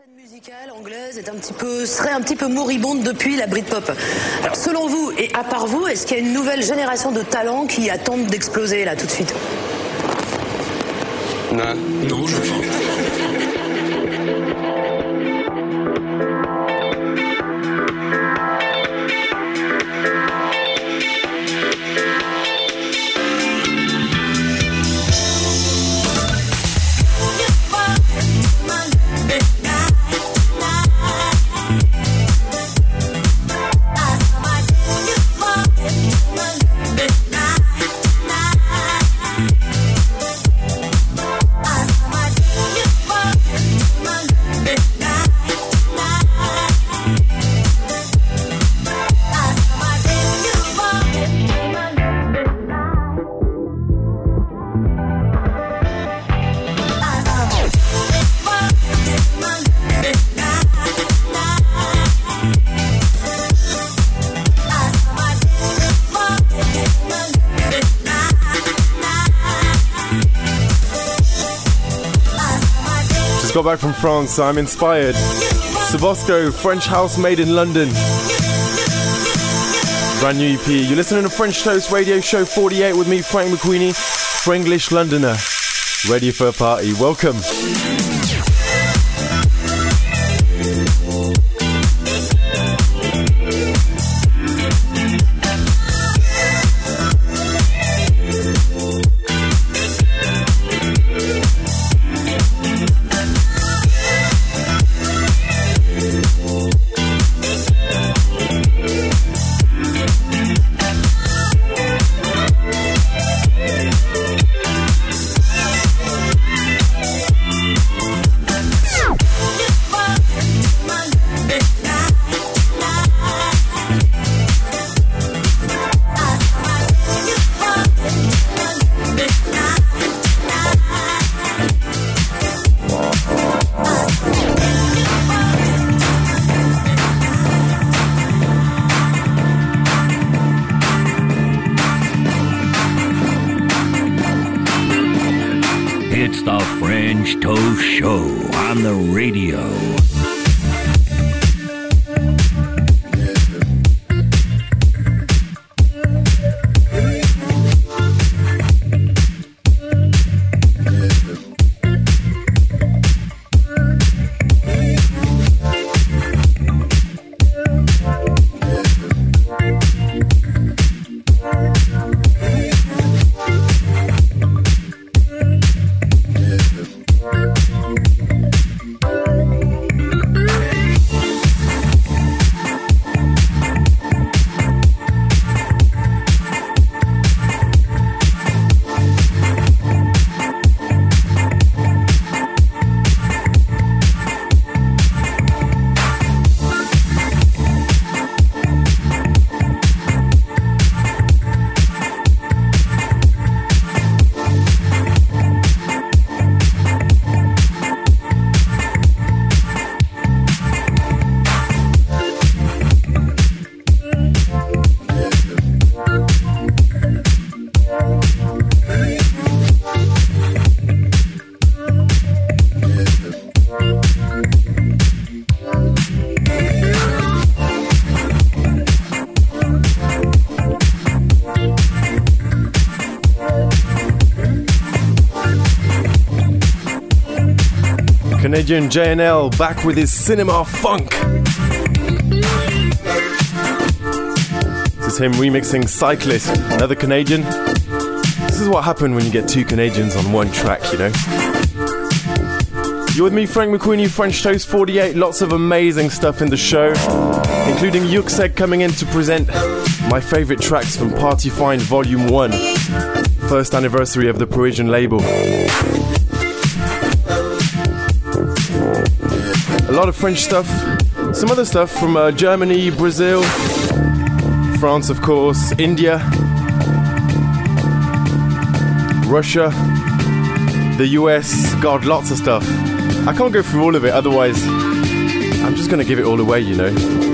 scène musicale anglaise est un petit peu, serait un petit peu moribonde depuis la Britpop. Alors selon vous, et à part vous, est-ce qu'il y a une nouvelle génération de talents qui attendent d'exploser là tout de suite? Non. Non, je pense. Back from France, so I'm inspired. Sabosco, French house made in London. Brand new EP. You're listening to French Toast Radio Show 48 with me, Frank McQueenie, Franglish Londoner. Ready for a party. Welcome. Canadian JNL back with his cinema funk. This is him remixing Cyclist, another Canadian. This is what happened when you get two Canadians on one track, you know. You're with me, Frank McQueenie, French Toast 48. Lots of amazing stuff in the show, including Yuksek coming in to present my favorite tracks from Partyfine Volume 1, first anniversary of the Parisian label. Lot of French stuff, some other stuff from uh, Germany, Brazil, France, of course, India, Russia, the US. God, lots of stuff. I can't go through all of it, otherwise, I'm just gonna give it all away, you know.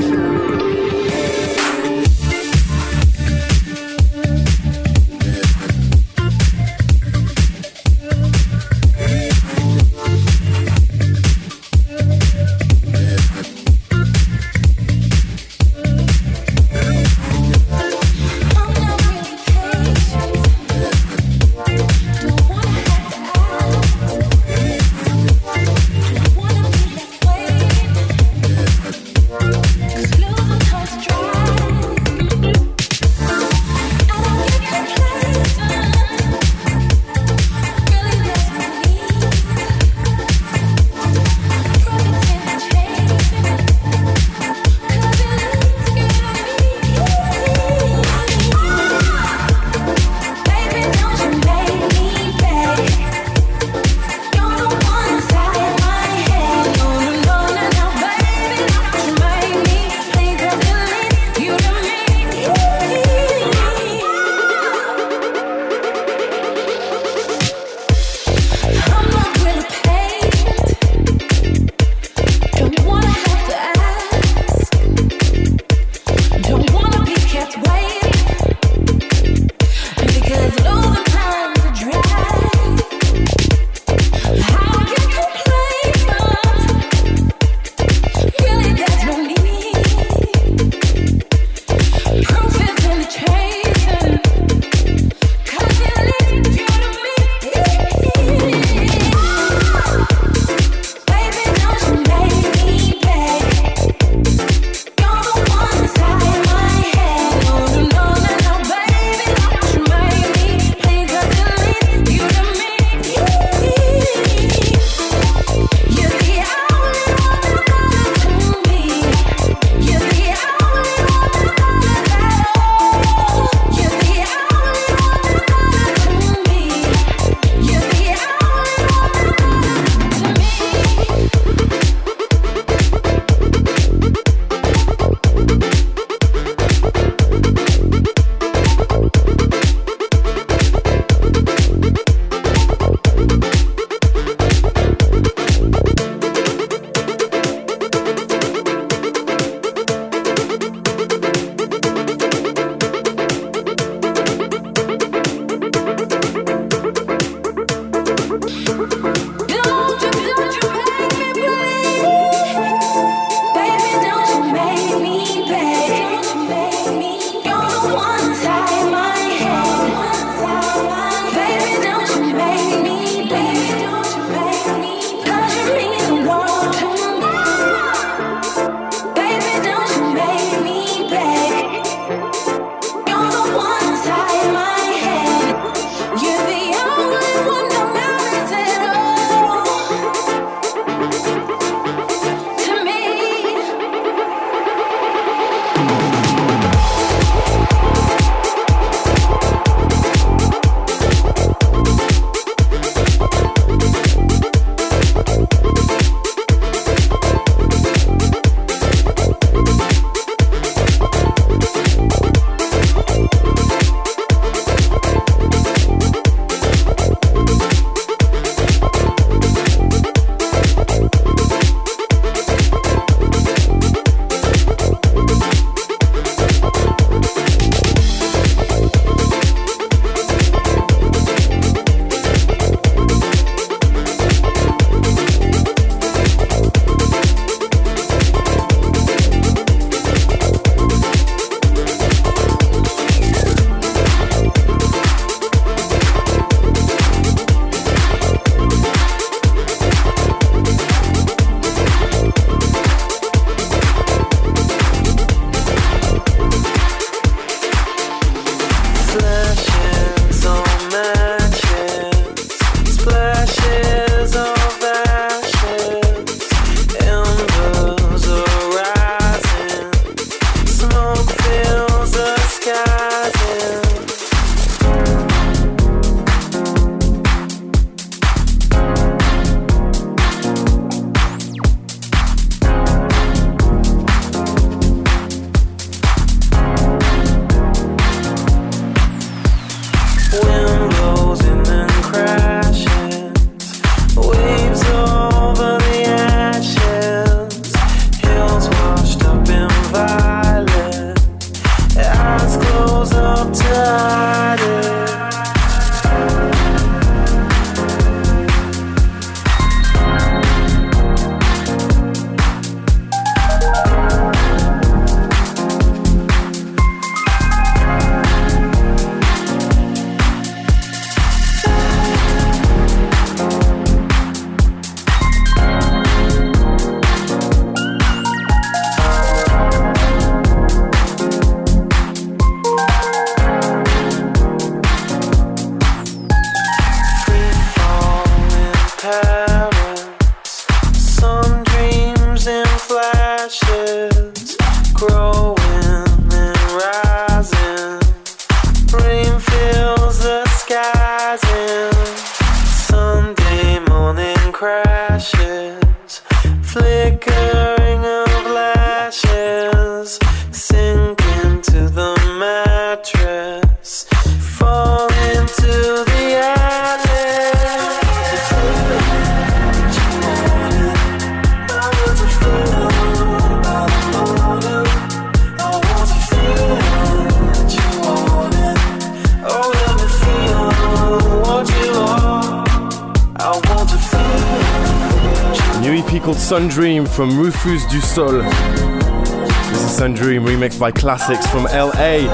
Du Sol. This is Sun Dream remixed by Classixx from LA.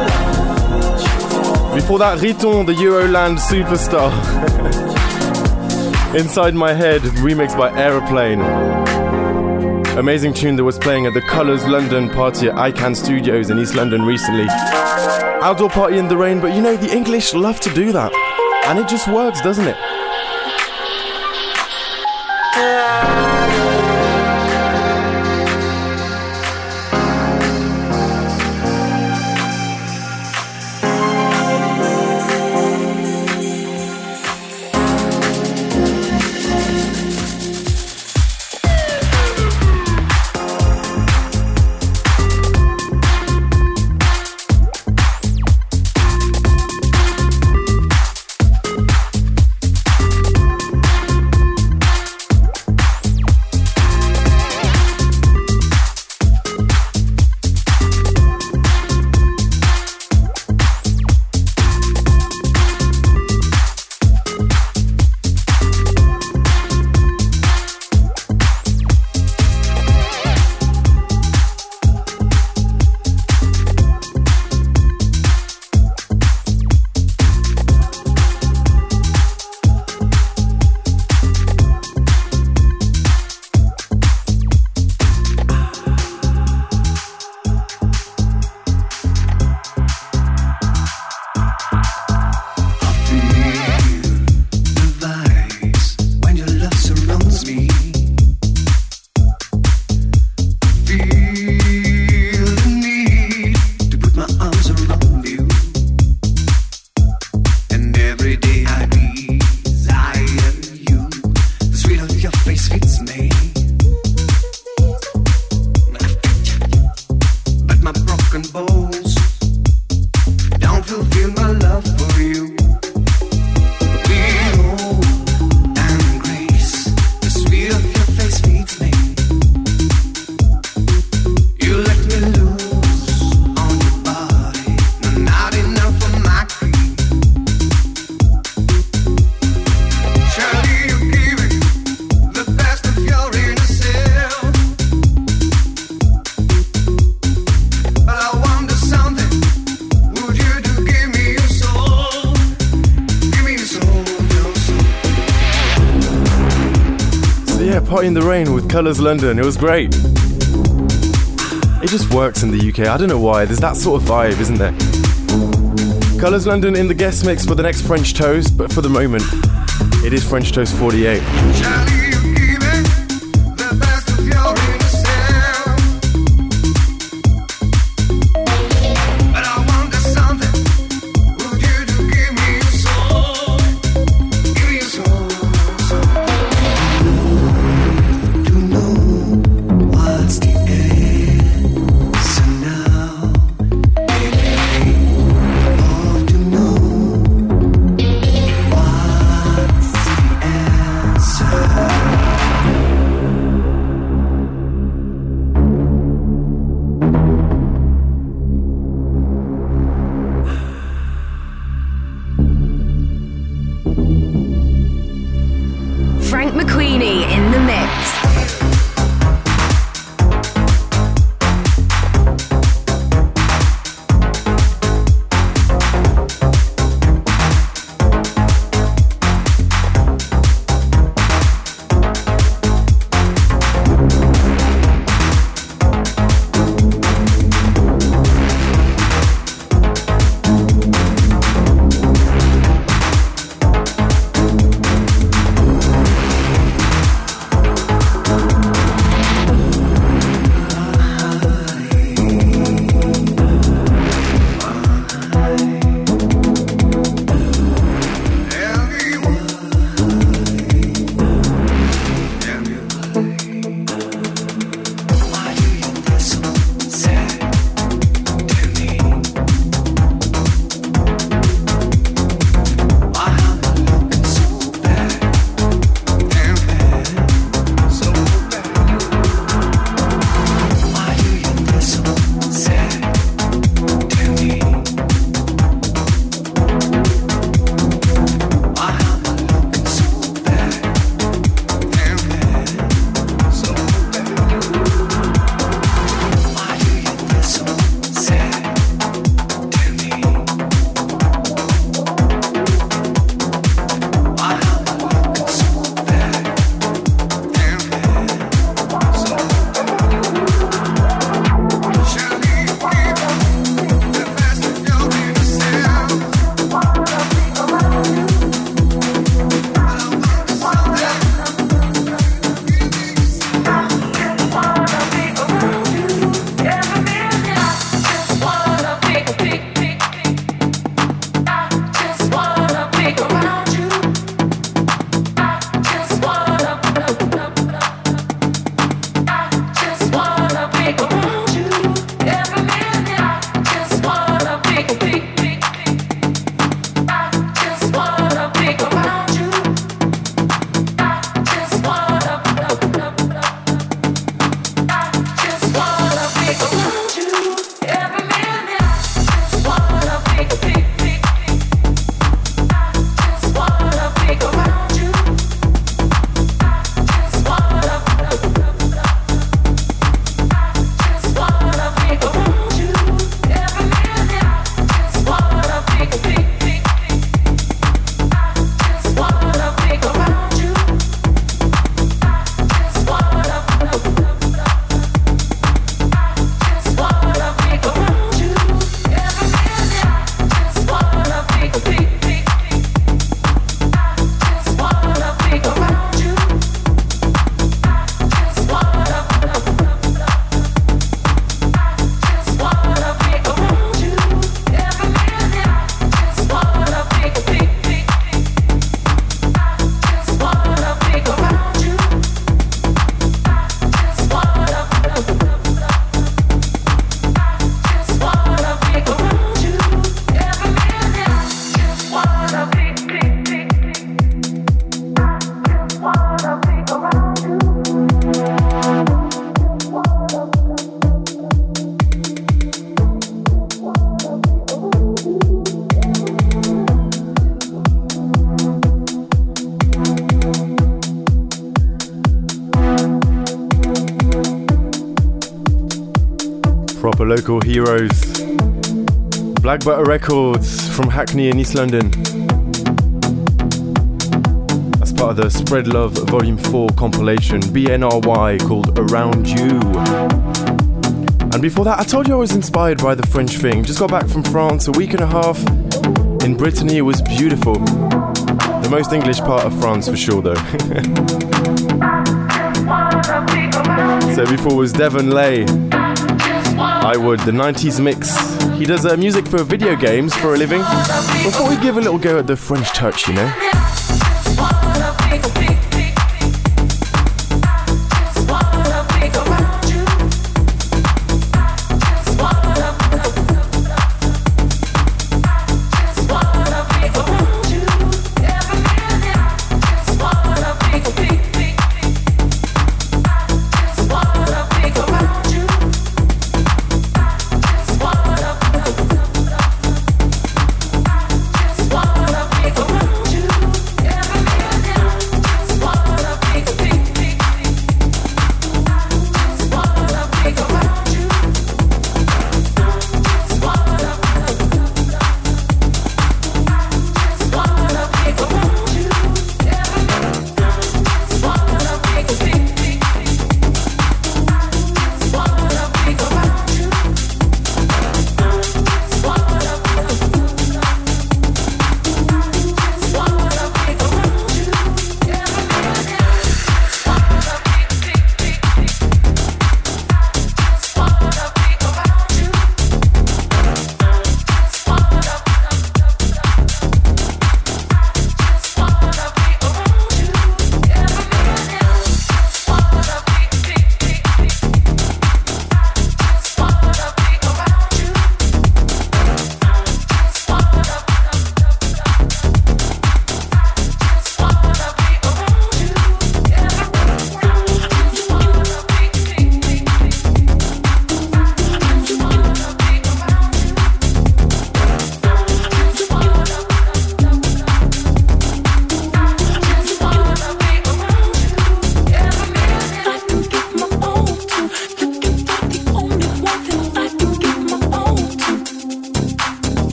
Before that, Riton, the Euroland superstar. Inside My Head, remixed by Aeroplane. Amazing tune that was playing at the Colours London party at ICANN Studios in East London recently. Outdoor party in the rain, but you know, the English love to do that. And it just works, doesn't it? The Colours London. It was great. It just works in the UK. I don't know why. There's that sort of vibe, isn't there? Colours London in the guest mix for the next French Toast, but for the moment, it is French Toast 48. Local heroes. Black Butter Records from Hackney in East London. As part of the Spread Love Volume 4 compilation, BNRY called Around You. And before that, I told you I was inspired by the French thing. Just got back from France a week and a half. In Brittany, it was beautiful. The most English part of France for sure, though. so before was Devon Lay. I would, the 90s mix. He does uh, music for video games for a living. Before we give a little go at the French touch, you know.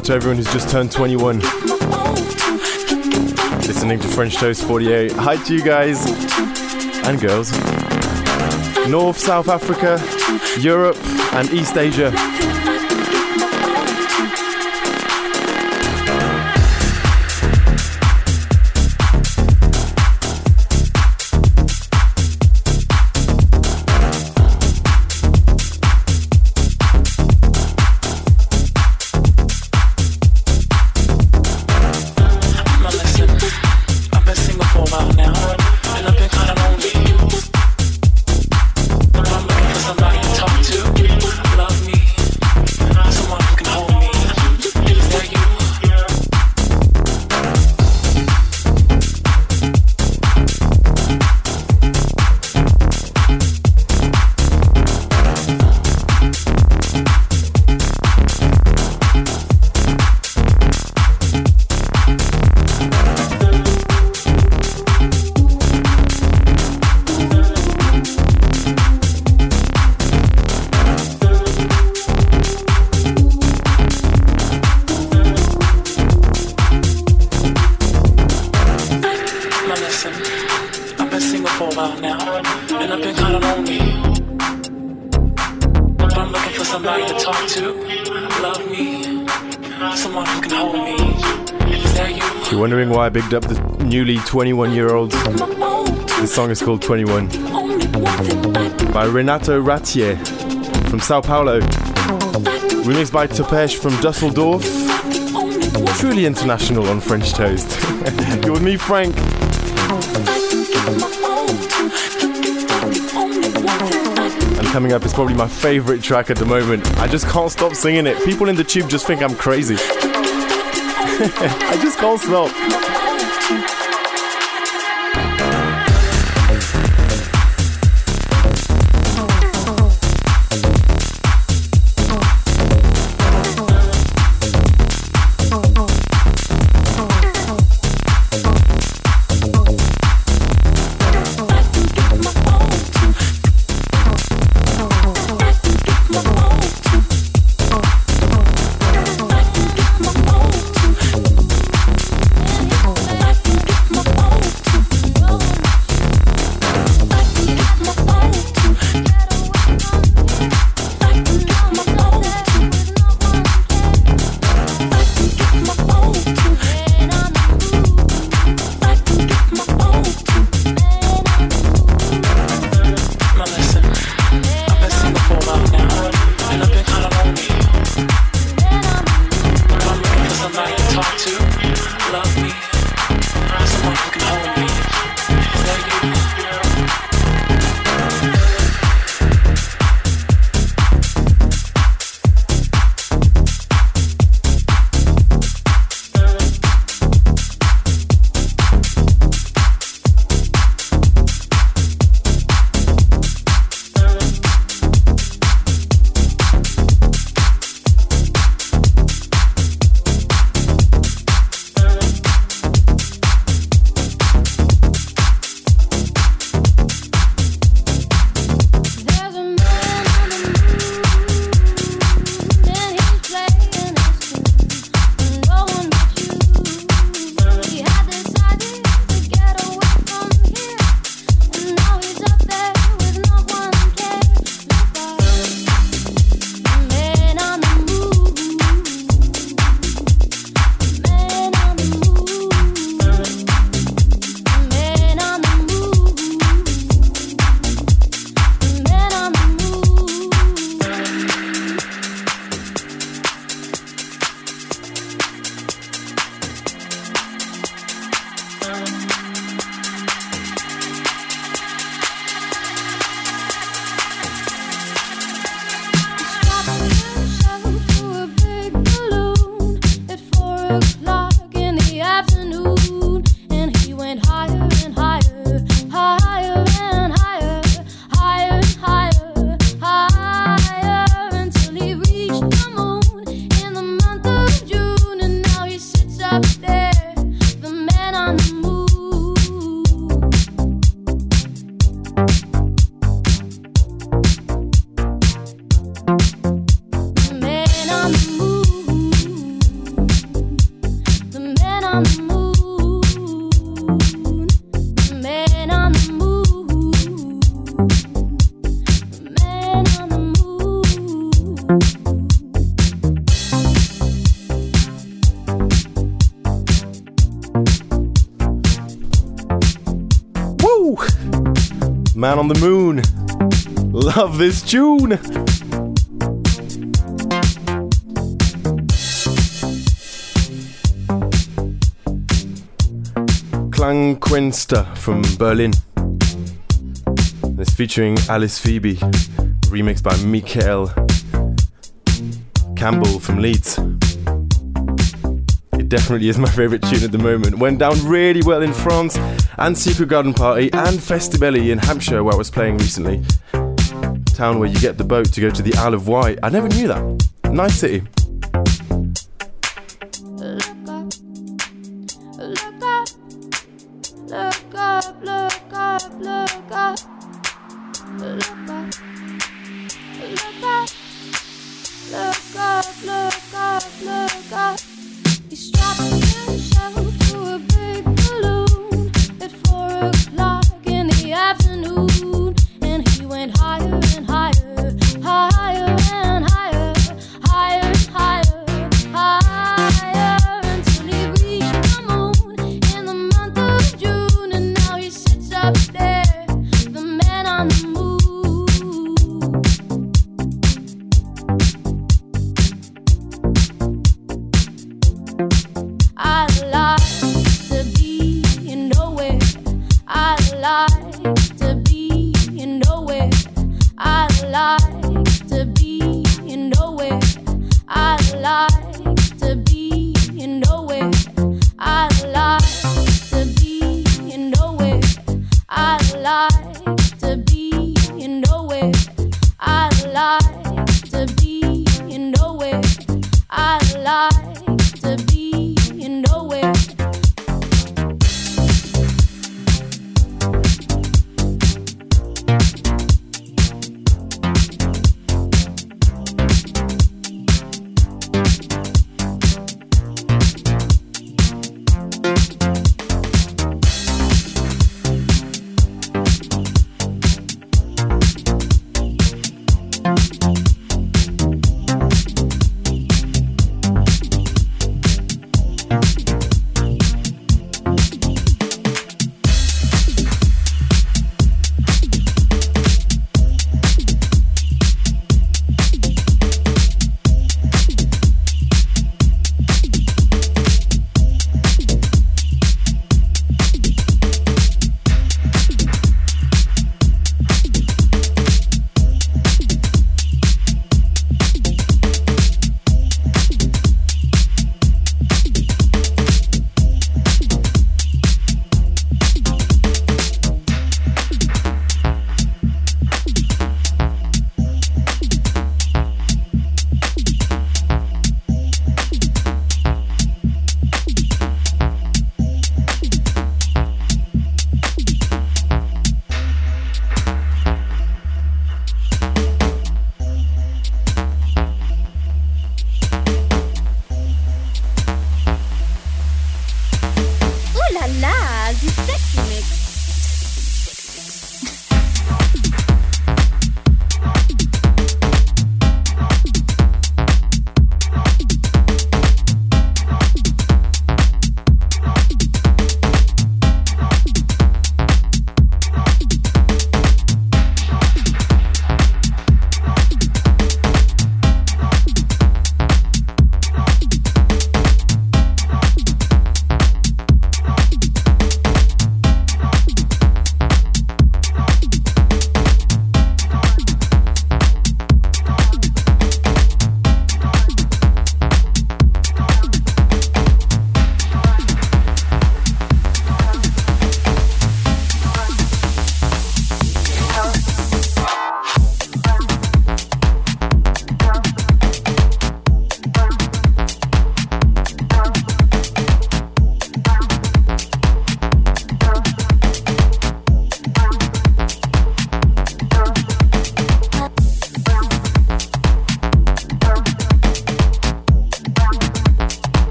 Out to everyone who's just turned 21. Listening to French Toast 48. Hi to you guys and girls. North, South Africa, Europe, and East Asia. Bigged up the newly 21 year olds. This song is called 21 by Renato Ratier from Sao Paulo. Remixed by Topesh from Dusseldorf. Truly international on French Toast. You're with me, Frank. And coming up is probably my favorite track at the moment. I just can't stop singing it. People in the tube just think I'm crazy. I just can't stop. The Moon. Love this tune. Klangkünste from Berlin. It's featuring Alice Phoebe, remixed by Mikael Campbell from Leeds. It definitely is my favourite tune at the moment. Went down really well in France and Secret Garden Party and Festibelly in Hampshire, where I was playing recently. Town where you get the boat to go to the Isle of Wight. I never knew that. Nice city.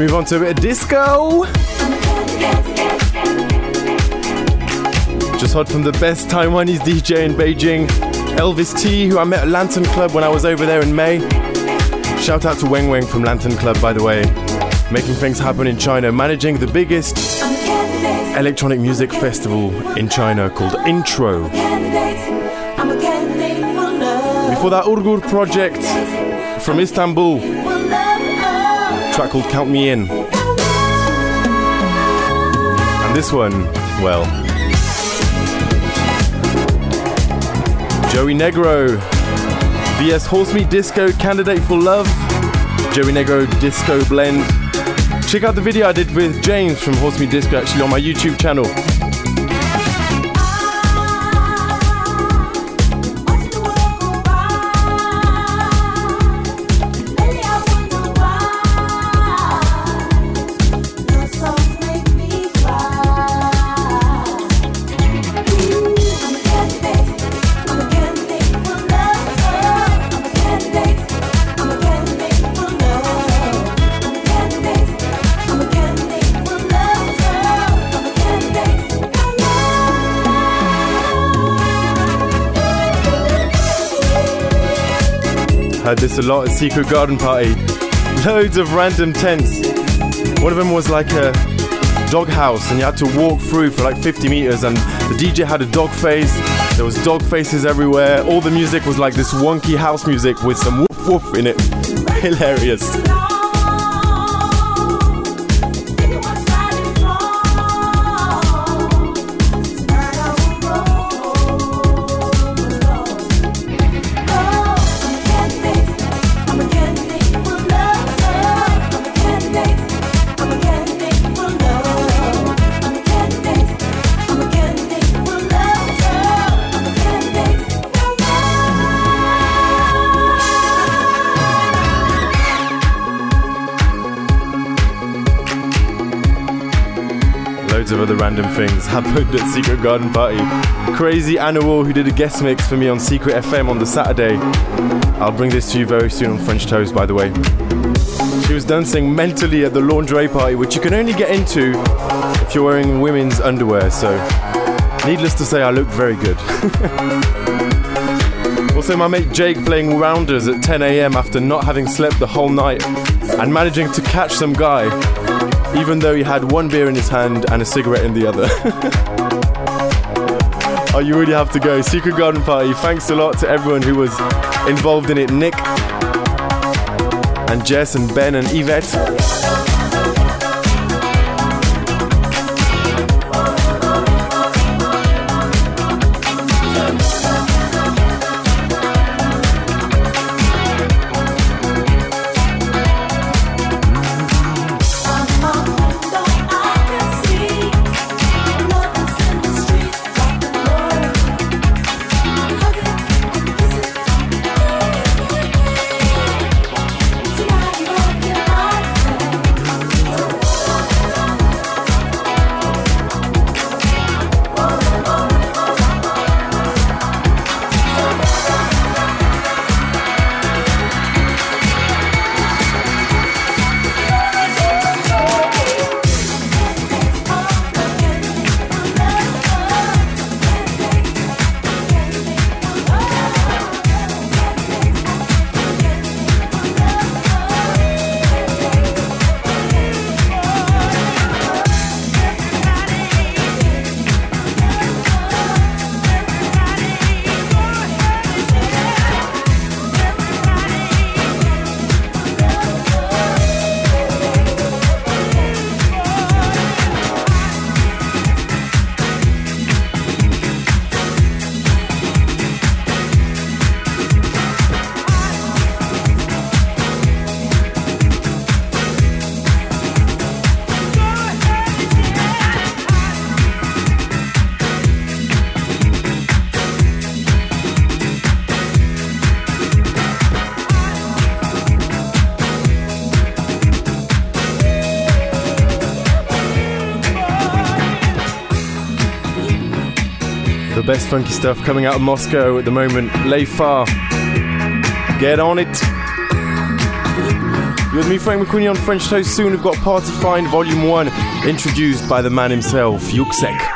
Move on to a bit of disco. Just heard from the best Taiwanese DJ in Beijing, Elvis T, who I met at Lantern Club when I was over there in May. Shout out to Weng Weng from Lantern Club, by the way, making things happen in China, managing the biggest electronic music festival in China called Intro. Before that, Ugur project from Istanbul track called Count Me In. And this one, well, Joey Negro, VS Horse Meat Disco Candidate for Love, Joey Negro Disco Blend. Check out the video I did with James from Horse Meat Disco actually on my YouTube channel. Heard this a lot at Secret Garden Party. Loads of random tents. One of them was like a dog house, and you had to walk through for like 50 meters. And the DJ had a dog face. There was dog faces everywhere. All the music was like this wonky house music with some woof woof in it. Hilarious. Of other random things happened at Secret Garden Party. Crazy Anna Wall, who did a guest mix for me on Secret FM on the Saturday. I'll bring this to you very soon on French Toast, by the way. She was dancing mentally at the lingerie party, which you can only get into if you're wearing women's underwear, so needless to say, I looked very good. also, my mate Jake playing rounders at 10 am after not having slept the whole night and managing to catch some guy even though he had one beer in his hand and a cigarette in the other. oh, you really have to go. Secret Garden Party, thanks a lot to everyone who was involved in it Nick and Jess and Ben and Yvette. Best funky stuff coming out of Moscow at the moment. Lay far. Get on it. You're with me, Frank McQueenie on French Toast. Soon we've got Party Find Volume 1, introduced by the man himself, Yuksek.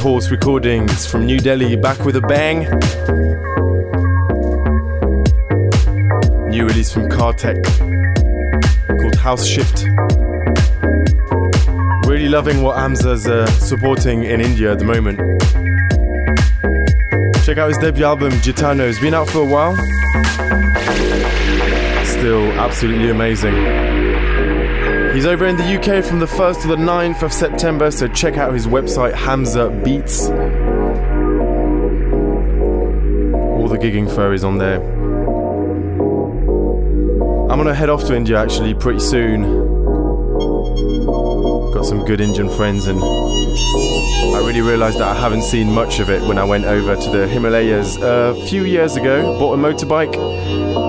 Windhorse Recordings from New Delhi, back with a bang. New release from Kartek called House Shift. Really loving what Hamza's uh, supporting in India at the moment. Check out his debut album, Gitano. It's been out for a while. Still absolutely amazing. He's over in the UK from the 1st to the 9th of September, so check out his website, Hamza Beats. All the gigging fur is on there. I'm gonna head off to India actually pretty soon. Got some good Indian friends, and I really realized that I haven't seen much of it when I went over to the Himalayas a few years ago. Bought a motorbike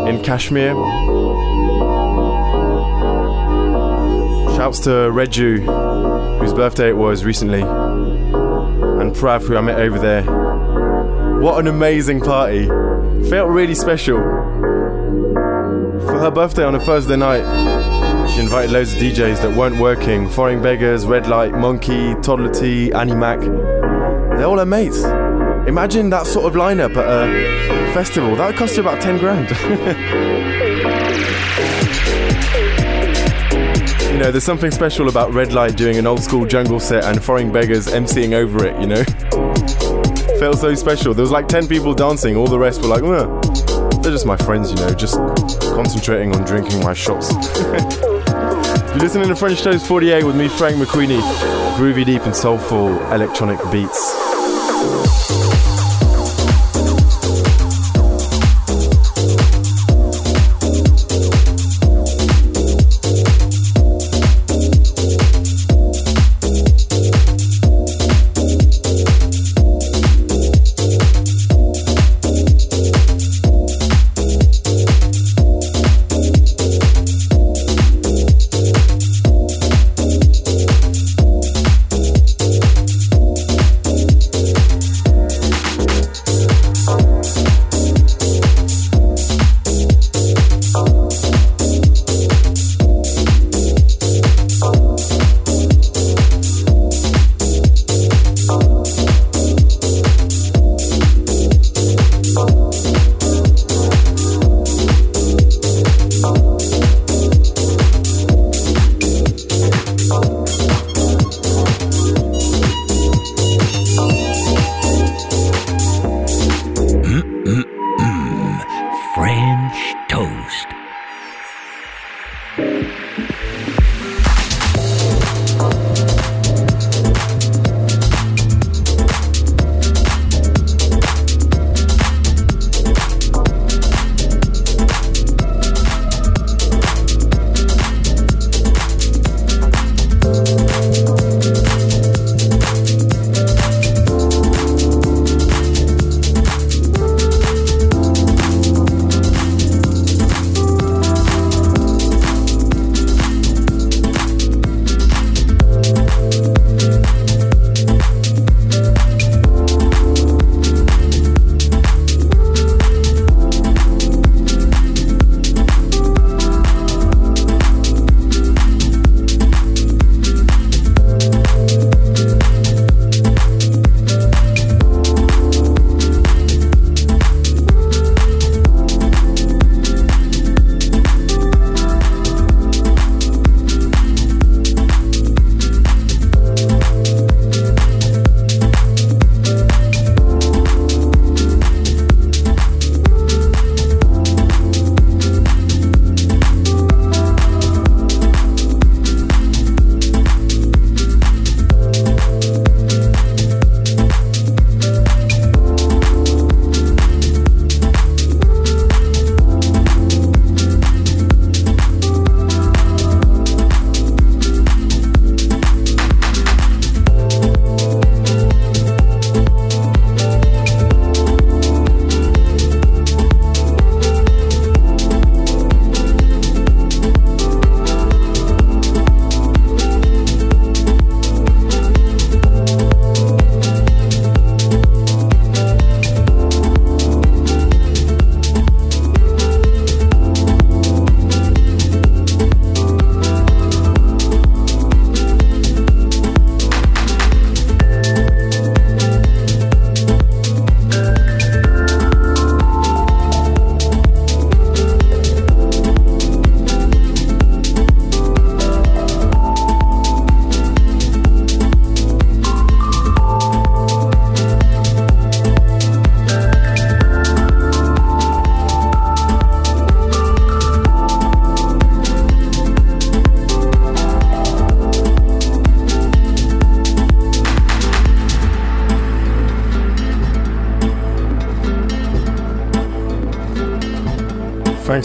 in Kashmir To Reju, whose birthday it was recently, and Prav, who I met over there. What an amazing party! Felt really special. For her birthday on a Thursday night, She invited loads of DJs that weren't working Foreign Beggars, Red Light, Monkey, Toddla T, Annie Mac. They're all her mates. Imagine that sort of lineup at a festival. That would cost you about 10 grand. there's something special about Red Light doing an old school jungle set and Foreign Beggars emceeing over it, you know? Felt so special. There was like 10 people dancing, all the rest were like, they're just my friends, you know, just concentrating on drinking my shots. You're listening to French Toast 48 with me, Frank McQueenie. Groovy deep and soulful electronic beats.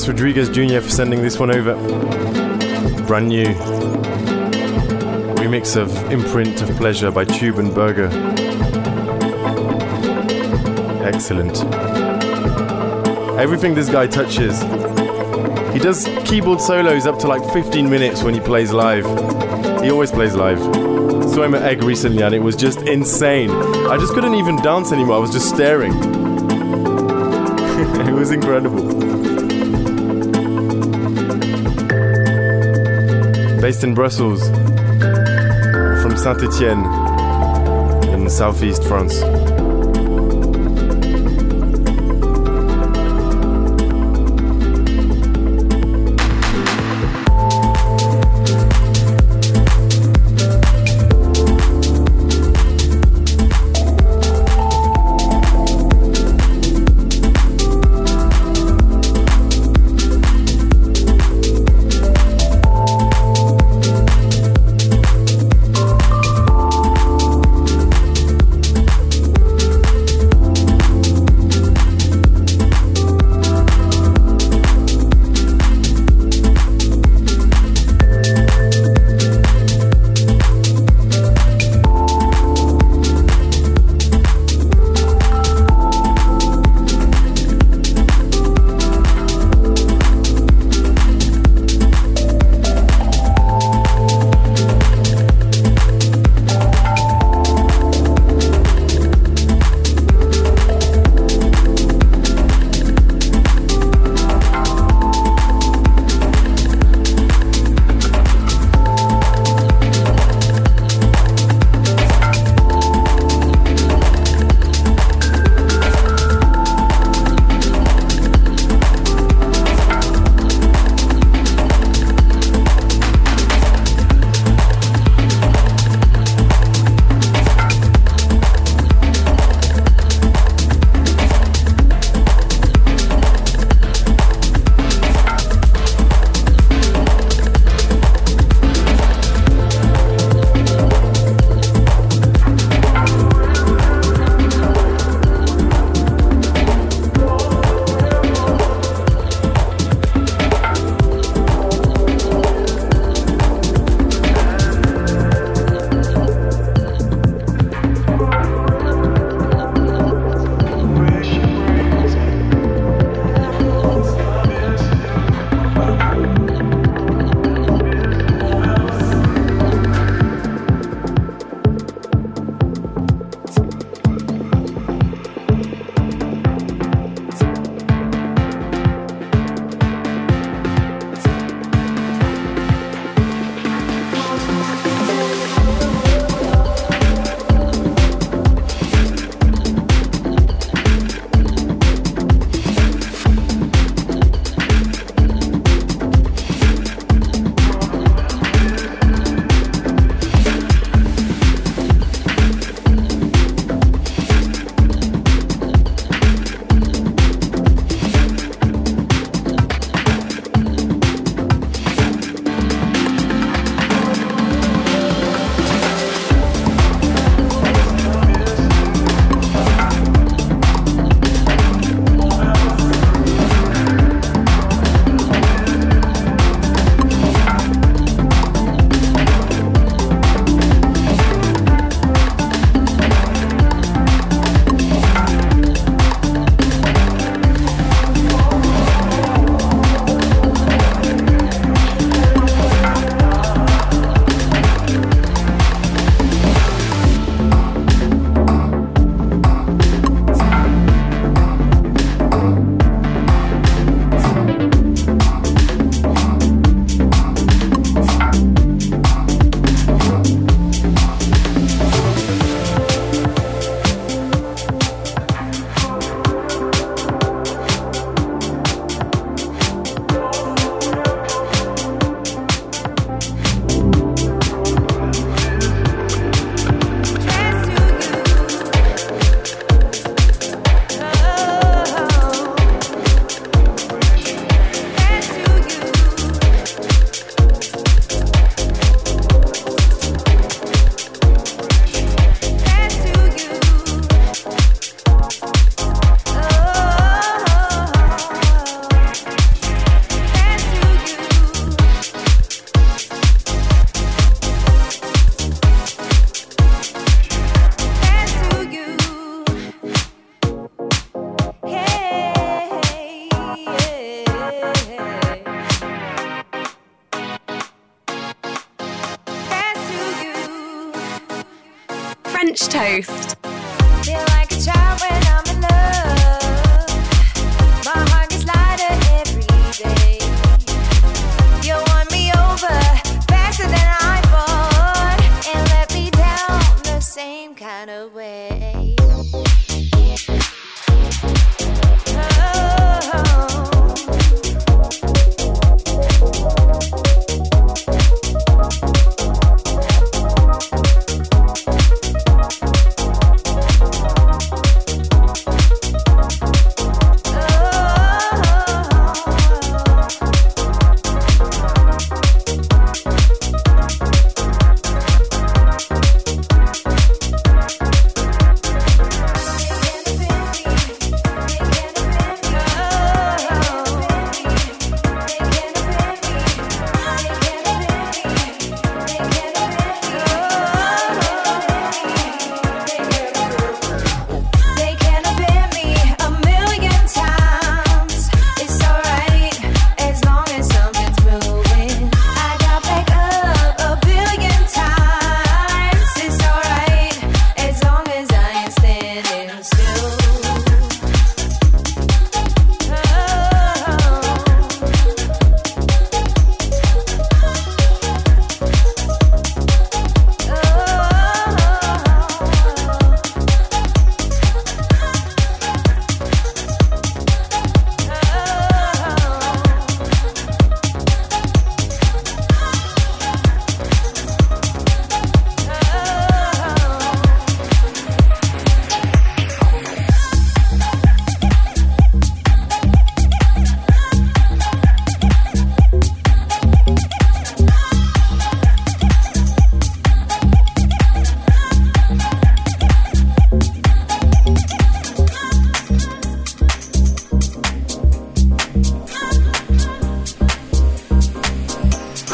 Rodriguez Jr. for sending this one over. Brand new remix of Imprint of Pleasure by Tube and Berger. Excellent. Everything this guy touches. He does keyboard solos up to like 15 minutes when he plays live. He always plays live. Saw him at Egg recently and it was just insane. I just couldn't even dance anymore, I was just staring. it was incredible. Based in Brussels, from Saint Etienne in southeast France.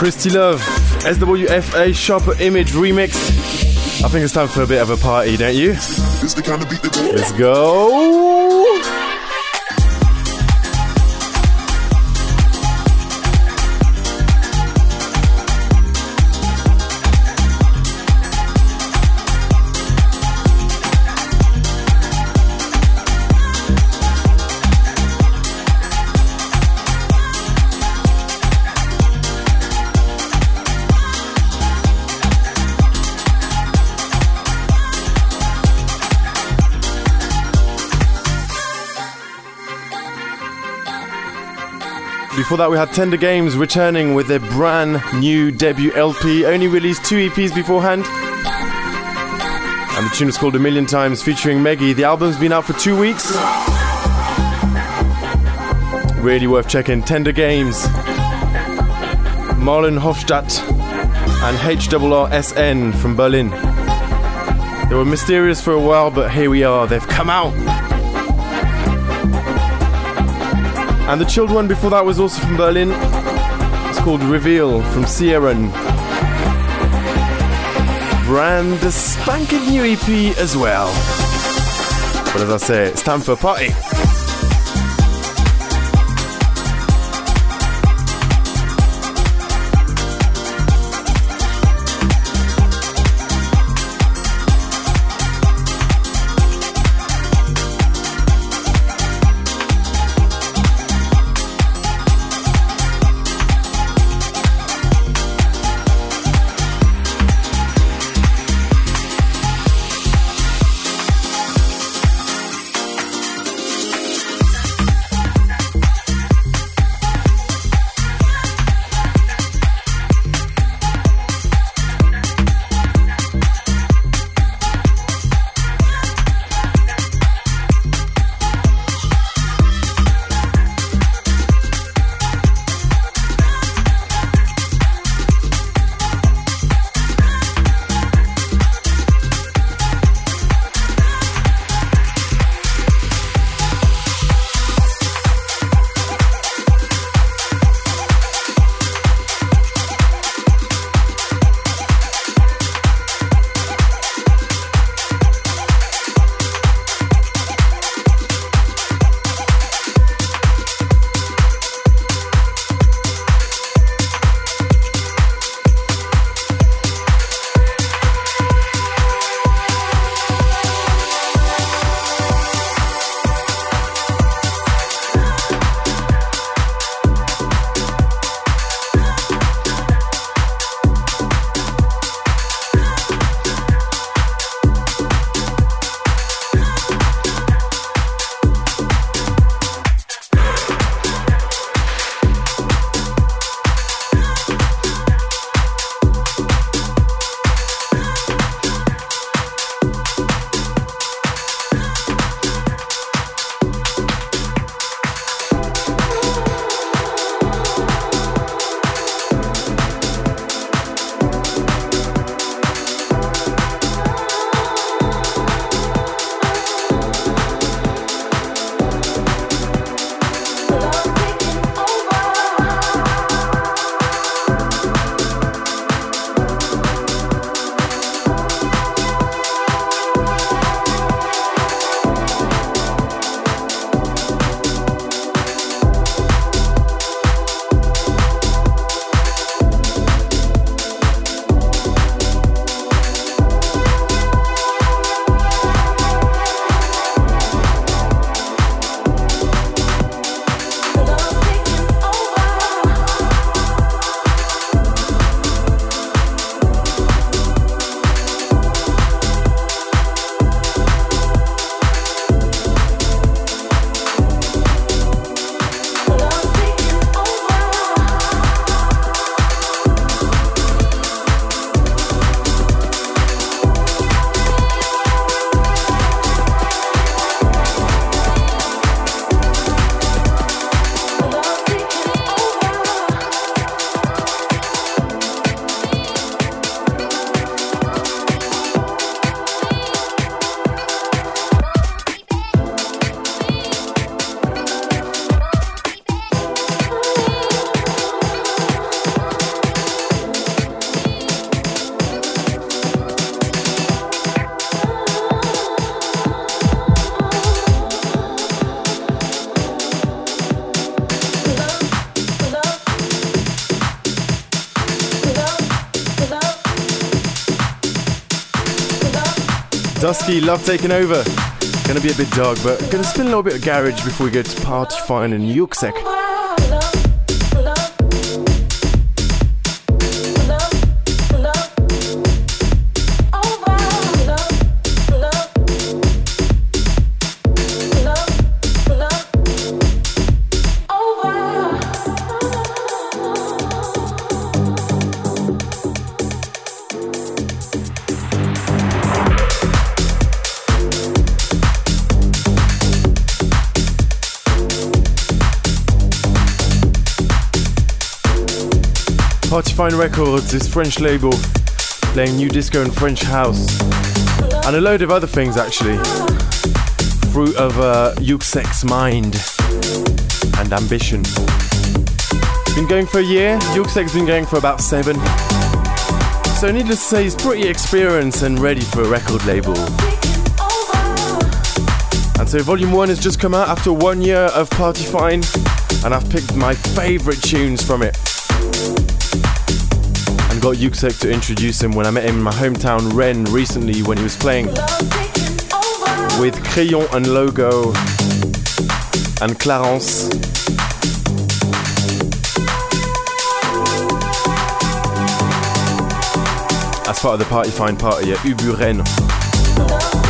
Christy Love, SWFA Sharper Image remix. I think it's time for a bit of a party, don't you? Let's go. Before that, we had Tender Games returning with their brand new debut LP, only released two EPs beforehand. And the tune is called A Million Times featuring Meggy. The album's been out for two weeks. Really worth checking. Tender Games, Marlon Hoffstadt, and HRRSN from Berlin. They were mysterious for a while, but here we are. They've come out. And the chilled one before that was also from Berlin. It's called Reveal from Sierran. Brand spanking new EP as well. But as I say, it's time for a party. Dusky, love taking over. Gonna be a bit dark, but gonna spin a little bit of garage before we go to Party Fine and Yuksek. Fine Records is French label playing new disco and French house and a load of other things actually. Fruit of uh, Yuksek's mind and ambition. Been going for a year, Yuksek's been going for about seven. So needless to say, he's pretty experienced and ready for a record label. And so Volume 1 has just come out after one year of Partyfine, and I've picked my favourite tunes from it got Yuksek to introduce him when I met him in my hometown Rennes recently when he was playing with Crayon and Logo and Clarence. As part of the Partyfine party at Ubu Rennes.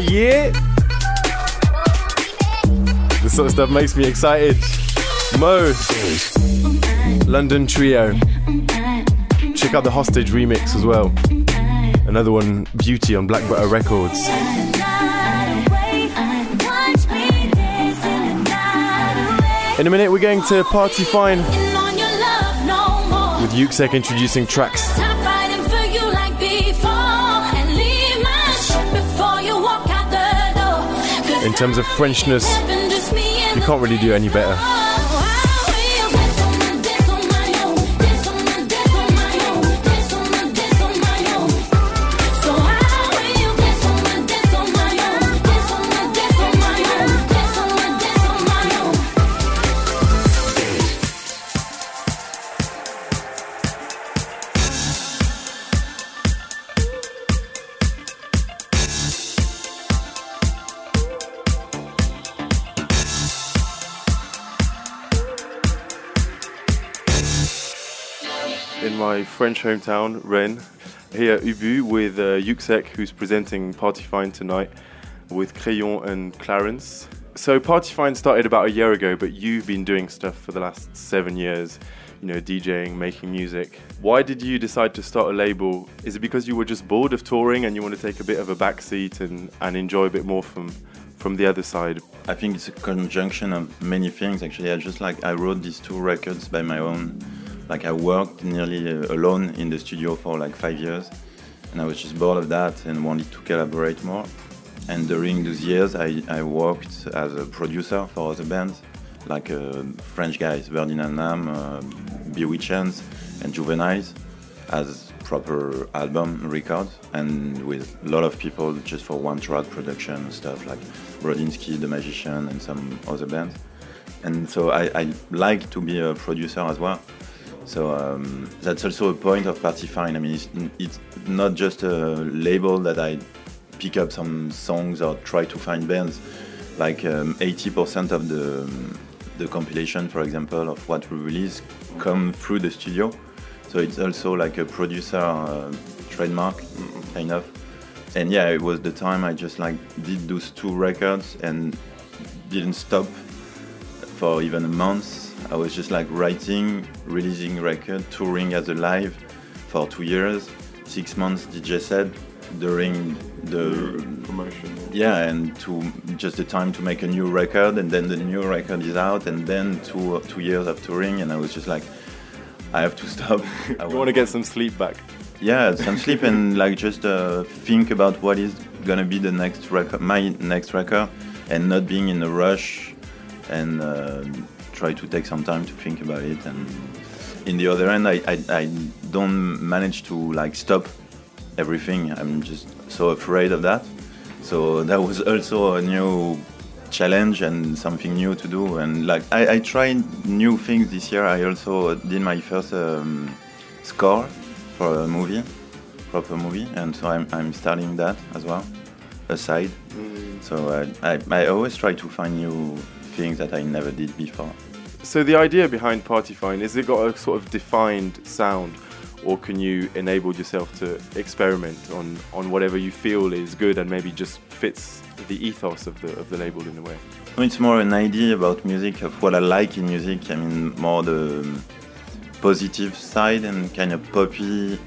yeah. This sort of stuff makes me excited. Mo, London Trio. Check out the Hostage remix as well. Another one, Beauty on Black Butter Records. In a minute, we're going to Partyfine with Yuksek introducing tracks In terms of Frenchness, you can't really do any better. French hometown, Rennes. Here at Ubu with uh, Yuksek, who's presenting Partyfine tonight with Crayon and Clarence. So Partyfine started about a year ago, but you've been doing stuff for the last seven years. You know, DJing, making music. Why did you decide to start a label? Is it because you were just bored of touring and you want to take a bit of a backseat and, and enjoy a bit more from from the other side? I think it's a conjunction of many things. Actually, I just like I wrote these two records by my own like I worked nearly uh, alone in the studio for like five years, and I was just bored of that and wanted to collaborate more. And during those years, I, I worked as a producer for other bands, like uh, French guys, Ferdinand Nam, uh, Bewitched Hands, and Juveniles, as proper album records, and with a lot of people just for one track production stuff like Brodinski, The Magician, and some other bands. And so I, I like to be a producer as well. So um, that's also a point of Partyfine. I mean, it's, it's, not just a label that I pick up some songs or try to find bands. Like um, 80% of the the compilation, for example, of what we release come through the studio. So it's also like a producer uh, trademark, kind of. And yeah, it was the time I just like did those two records and didn't stop for even a month I was just like writing, releasing record, touring as a live for two years, six months DJ set during the promotion. Yeah, and to just the time to make a new record, and then the new record is out, and then two two years of touring, and I was just like, I have to stop. I want to get some sleep back. Yeah, some sleep and like just uh, think about what is gonna be the next record, my next record, and not being in a rush and. Uh, try to take some time to think about it. And in the other end, I, I, I don't manage to like stop everything. I'm just so afraid of that. So that was also a new challenge and something new to do. And like I, I tried new things this year. I also did my first um, score for a movie, proper movie, and so I'm, I'm starting that as well, aside. Mm. So I, I, I always try to find new things that I never did before. So the idea behind Partyfine is it got a sort of defined sound, or can you enable yourself to experiment on on whatever you feel is good and maybe just fits the ethos of the of the label in a way? It's more an idea about music of what I like in music. I mean, more the positive side and kind of poppy,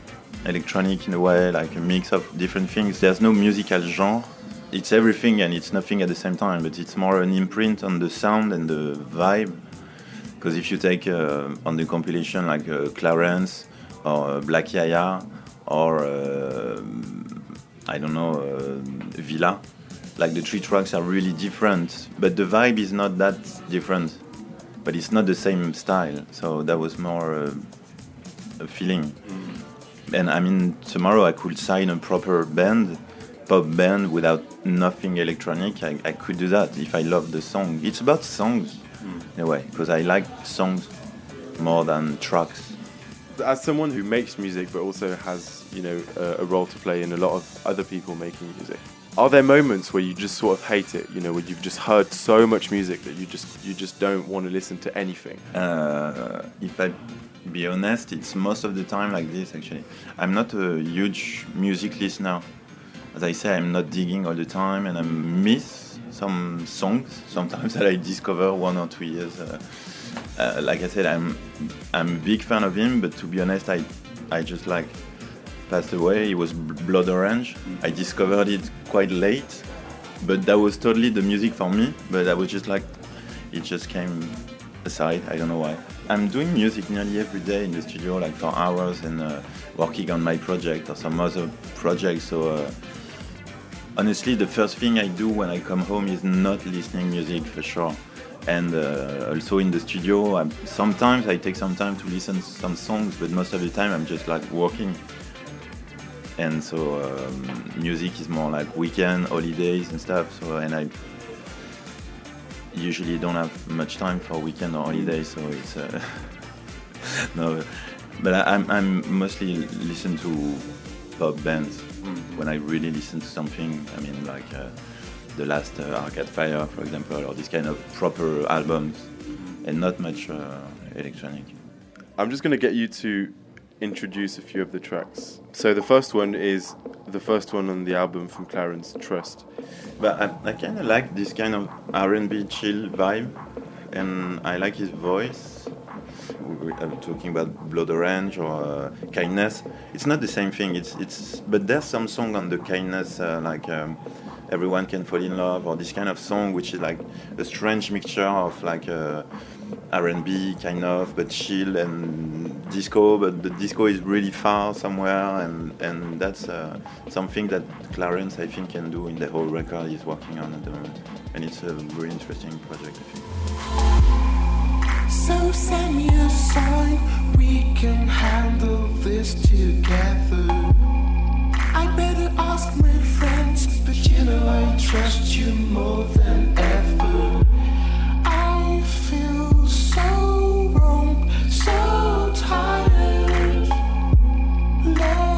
electronic in a way, like a mix of different things. There's no musical genre. It's everything and it's nothing at the same time, but it's more an imprint on the sound and the vibe because if you take uh, on the compilation like uh, Clarence or uh, Black Yaya or uh, I don't know uh, Villa, like the three tracks are really different, but the vibe is not that different. But it's not the same style, so that was more uh, a feeling. Mm. And I mean, tomorrow I could sign a proper band pop band without nothing electronic, I, I, could do that if I love the song. It's about songs. In a way because I like songs more than tracks. As someone who makes music but also has you know a, a, role to play in a lot of other people making music, are there moments where you just sort of hate it? You know, where you've just heard so much music that you just you just don't want to listen to anything. Uh, if I be honest, it's most of the time like this. Actually, I'm not a huge music listener. As I say, I'm not digging all the time, and I miss some songs sometimes that I discover one or two years. Uh, uh, like I said, I'm I'm a big fan of him, but to be honest, I I just like passed away. He was Blood Orange. I discovered it quite late, but that was totally the music for me. But I was just like, it just came aside. I don't know why. I'm doing music nearly every day in the studio, like for hours, and uh, working on my project or some other project. So uh, honestly, the first thing I do when I come home is not listening music for sure. And uh, also in the studio, I'm, sometimes I take some time to listen to some songs, but most of the time I'm just like working. And so um, music is more like weekend, holidays and stuff. So and I usually don't have much time for weekend or holidays, so it's uh, no. But I, I'm, I'm mostly listen to pop bands. When I really listen to something. I mean, like uh, the last uh, Arcade Fire, for example, or this kind of proper albums, mm. and not much uh, electronic. I'm just going to get you to introduce a few of the tracks. So the first one is the first one on the album from Clarence, Trust. But I, I kind of like this kind of R&B chill vibe, and I like his voice. I'm talking about Blood Orange or uh, Kindness. It's not the same thing. It's it's but there's some song on the Kindness uh, like. Um, everyone can fall in love or this kind of song which is like a strange mixture of like uh, R&B kind of but chill and disco but the disco is really far somewhere and and that's uh, something that Clarence I think can do in the whole record he's working on at the moment and it's a really interesting project I think so send me a sign we can handle this together I better ask my friends, but you know I trust you more than ever. I feel so wrong, so tired. Let's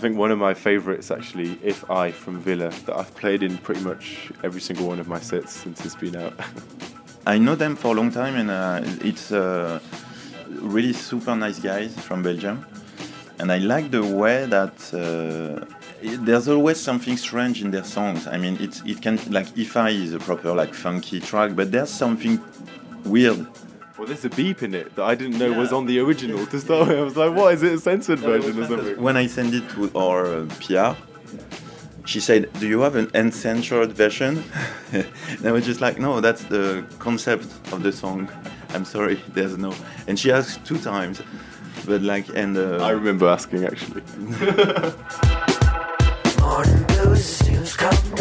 think, one of my favourites actually, If I from Villa, that I've played in pretty much every single one of my sets since it's been out. I know them for a long time, and uh, it's uh, really super nice guys from Belgium. And I like the way that uh, there's always something strange in their songs. I mean, it's it can like If I is a proper like funky track, but there's something weird. Well, there's a beep in it that I didn't know was on the original to start with. I was like, what, is it a censored version or something? When I sent it to our uh, PR, she said, "Do you have an uncensored version?" and I was just like, "No, that's the concept of the song. I'm sorry, there's no." And she asked two times, but like, and uh, I remember asking actually.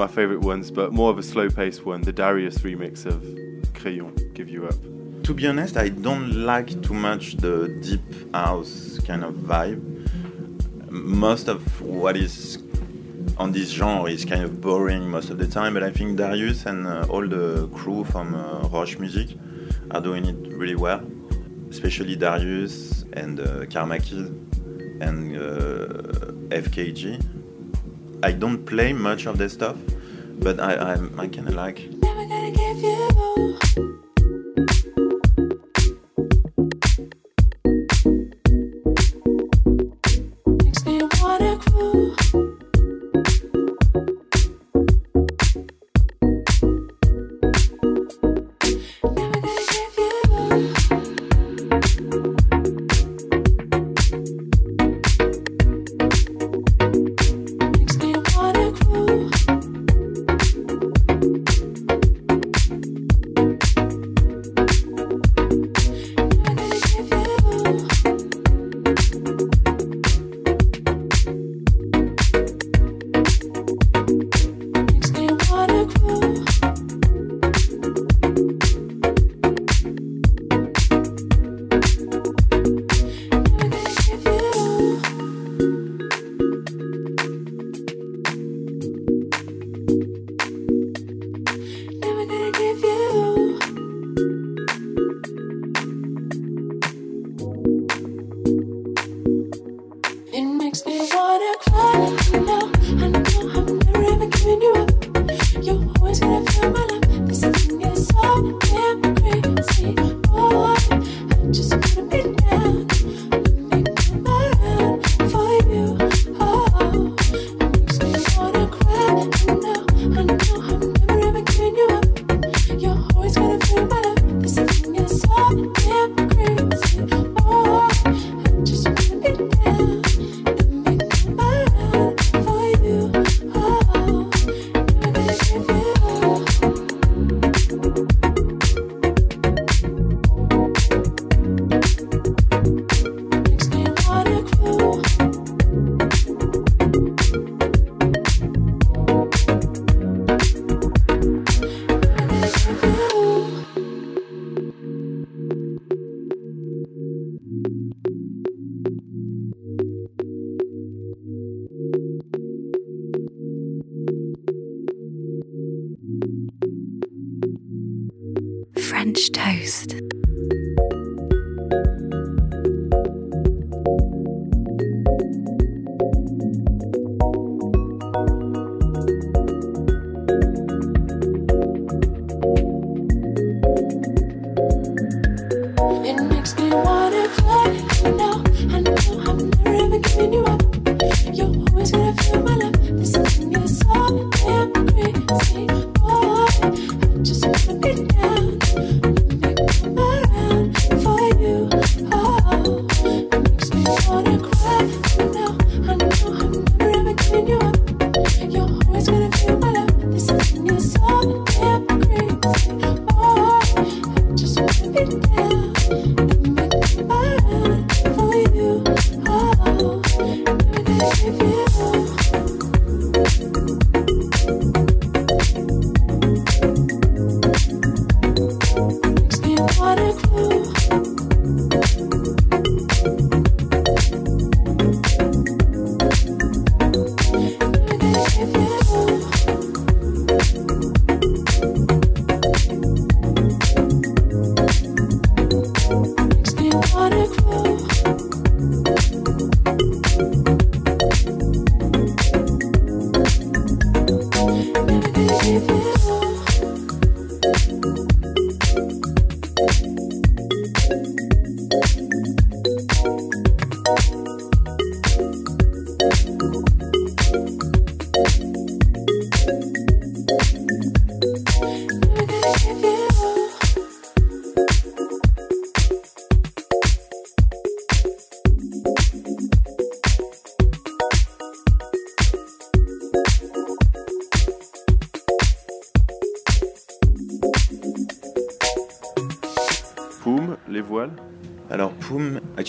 of my favourite ones, but more of a slow paced one, the Darius remix of Crayon, Give You Up. To be honest, I don't like too much the deep house kind of vibe. Most of what is on this genre is kind of boring most of the time, but I think Darius and uh, all the crew from uh, Roche Music are doing it really well, especially Darius and uh, and uh, FKJ. I don't play much of their stuff, but I, I, I kind of like.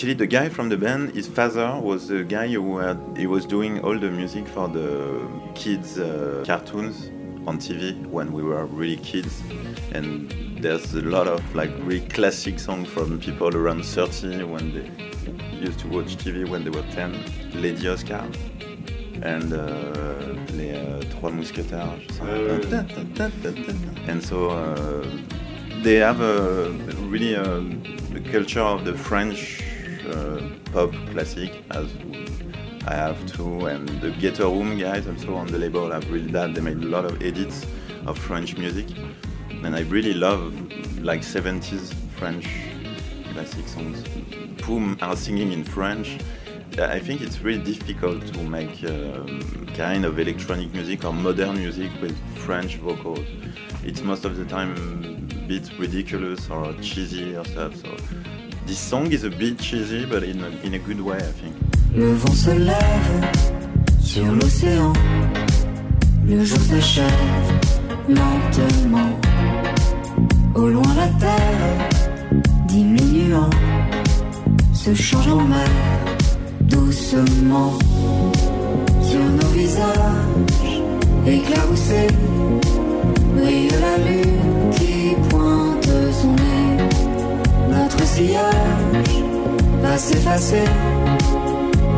Actually the guy from the band, his father was the guy who had, he was doing all the music for the kids uh, cartoons on TV when we were really kids. And there's a lot of like really classic songs from people around 30 when they used to watch TV when they were 10. Lady Oscar and uh, les euh, Trois Mousquetaires. pas. And so uh, they have a really uh, the culture of the French uh, pop classic as I have too, and the Ghetto Room guys also on the label have really that. They made a lot of edits of French music, and I really love like 70s French classic songs. Poom are singing in French. I think it's really difficult to make um, kind of electronic music or modern music with French vocals. It's most of the time a bit ridiculous or cheesy or stuff. So this song is a bit cheesy, but in a, good way, I think. Le vent se lève sur l'océan. Le jour s'achève lentement. Au loin la terre diminuant se change en mer doucement. Sur nos visages éclaboussés brille la lune qui pointe son nez. Va s'effacer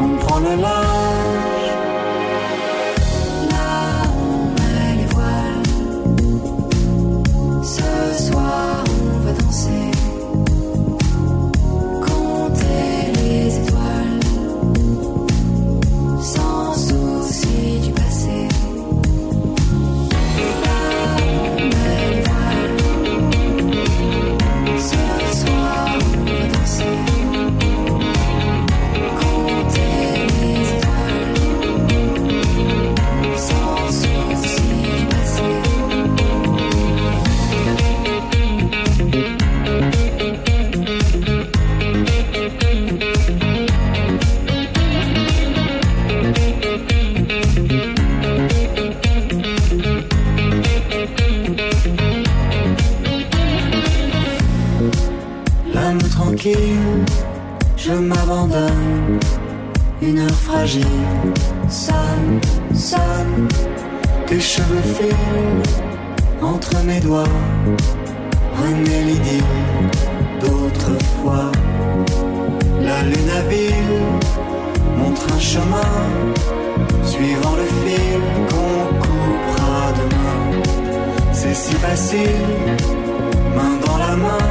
on prend le large. Entre mes doigts. René l'idylle d'autrefois. La lune habile montre un chemin suivant le fil qu'on coupera demain. C'est si facile, main dans la main,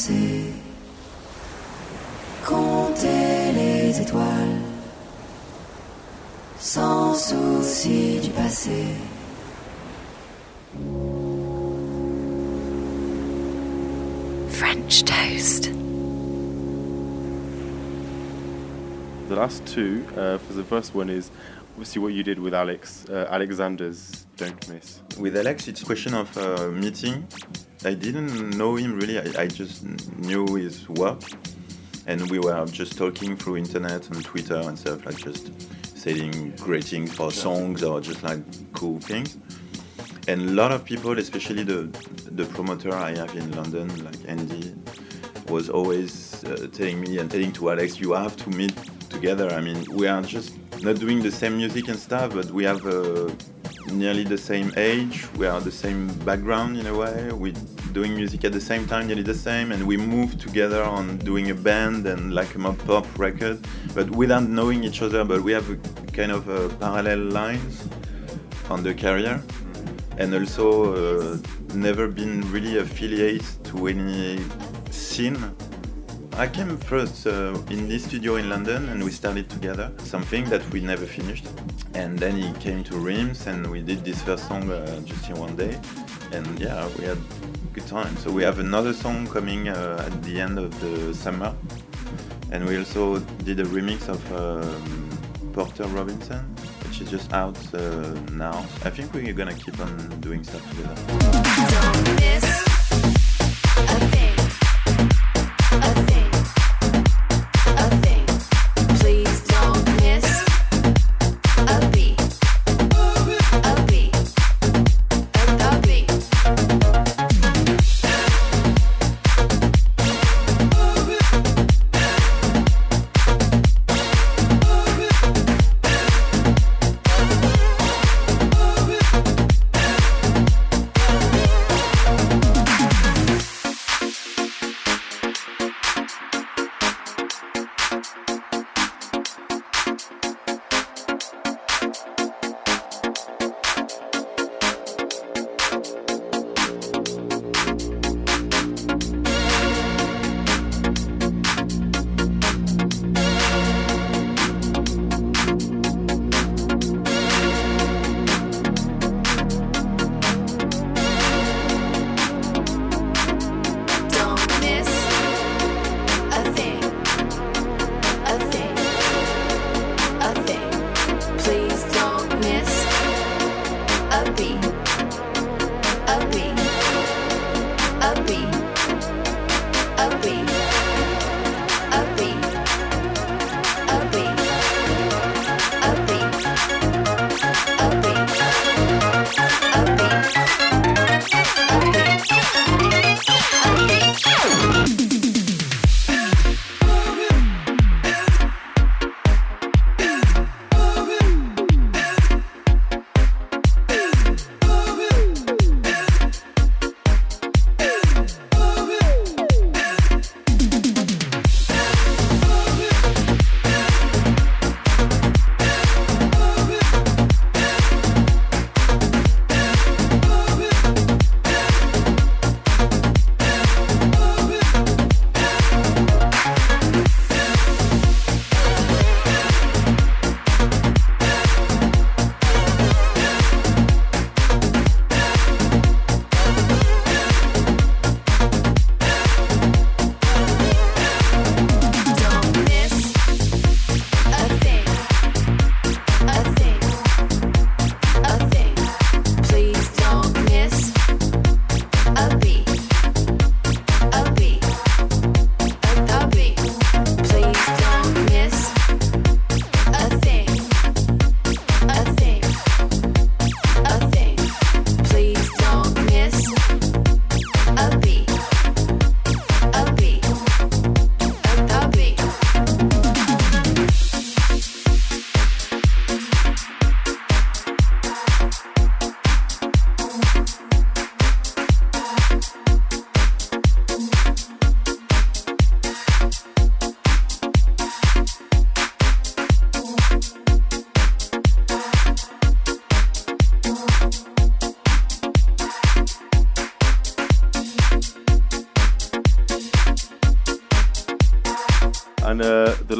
danser, compter les étoiles, sans souci du passé. French toast. The last two, uh, for the first one is obviously what you did with Alex, uh, Alexander's Don't Miss. With Alex, it's a question of uh, meeting. I didn't know him really. I, I just knew his work, and we were just talking through internet and Twitter and stuff, like just saying greetings for songs or just like cool things. And a lot of people, especially the the promoter I have in London, like Andy, was always uh, telling me and telling to Alex, you have to meet together. I mean, we are just not doing the same music and stuff, but we have uh, nearly the same age. We are the same background in a way. We're doing music at the same time, nearly the same, and we moved together on doing a band and like a pop record, but without knowing each other. But we have a kind of uh, parallel lines on the career, and also uh, never been really affiliated to any scene. I came first uh, in this studio in London and we started together something that we never finished. And then he came to Reims and we did this first song uh, just in one day. And yeah, we had good time. So we have another song coming uh, at the end of the summer. And we also did a remix of um, Porter Robinson, which is just out uh, now. I think we're gonna keep on doing stuff together.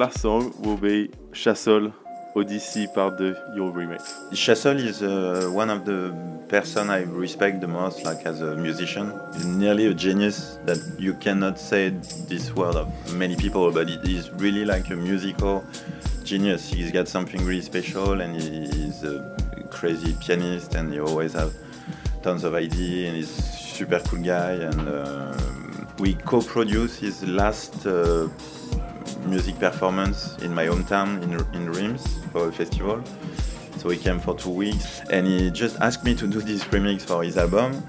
Last song will be Chassol Odyssey Part 2, your remix. Chassol is uh, one of the person I respect the most, like as a musician. He's nearly a genius that you cannot say this word of many people, but he is really like a musical genius. He's got something really special, and he's a crazy pianist, and he always have tons of ideas, and he's super cool guy. And uh, we co-produced his last. Uh, music performance in my hometown in, in Reims for a festival. So he came for two weeks and he just asked me to do this remix for his album.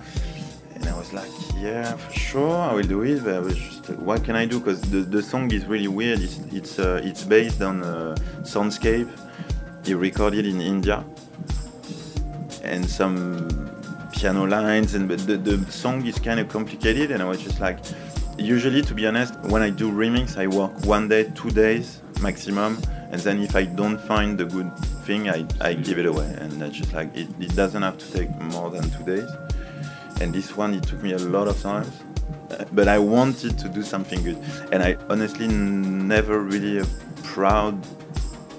And I was like, yeah, for sure, I will do it. But I was just, what can I do? Because the, the song is really weird. It's it's, uh, it's based on a soundscape he recorded in India and some piano lines. And but the, the song is kind of complicated. And I was just like, usually to be honest when i do remix i work one day two days maximum and then if i don't find the good thing i, I give it away. And that's just like it, it doesn't have to take more than two days. And this one it took me a lot of times uh, but i wanted to do something good. And i honestly never really proud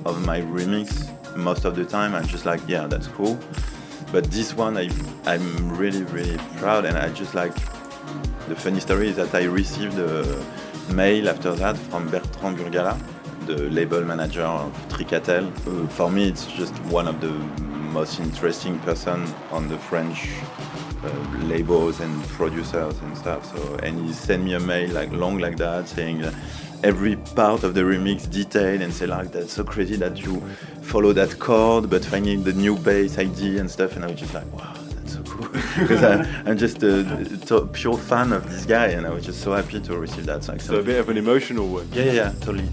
of my remix most of the time. I'm just like yeah that's cool. But this one I, i'm really really proud and i just like the funny story is that I received a mail after that from Bertrand Burgala, the label manager of Tricatel. Uh, for me, it's just one of the most interesting person on the French uh, labels and producers and stuff. So, and he sent me a mail like long like that, saying every part of the remix detailed and say like that's so crazy that you follow that chord, but finding the new bass ID and stuff. And I was just like, wow because I'm just a, a, pure fan of this guy, and I was just so happy to receive that. So, so a bit of an emotional one. Yeah, yeah, yeah, totally.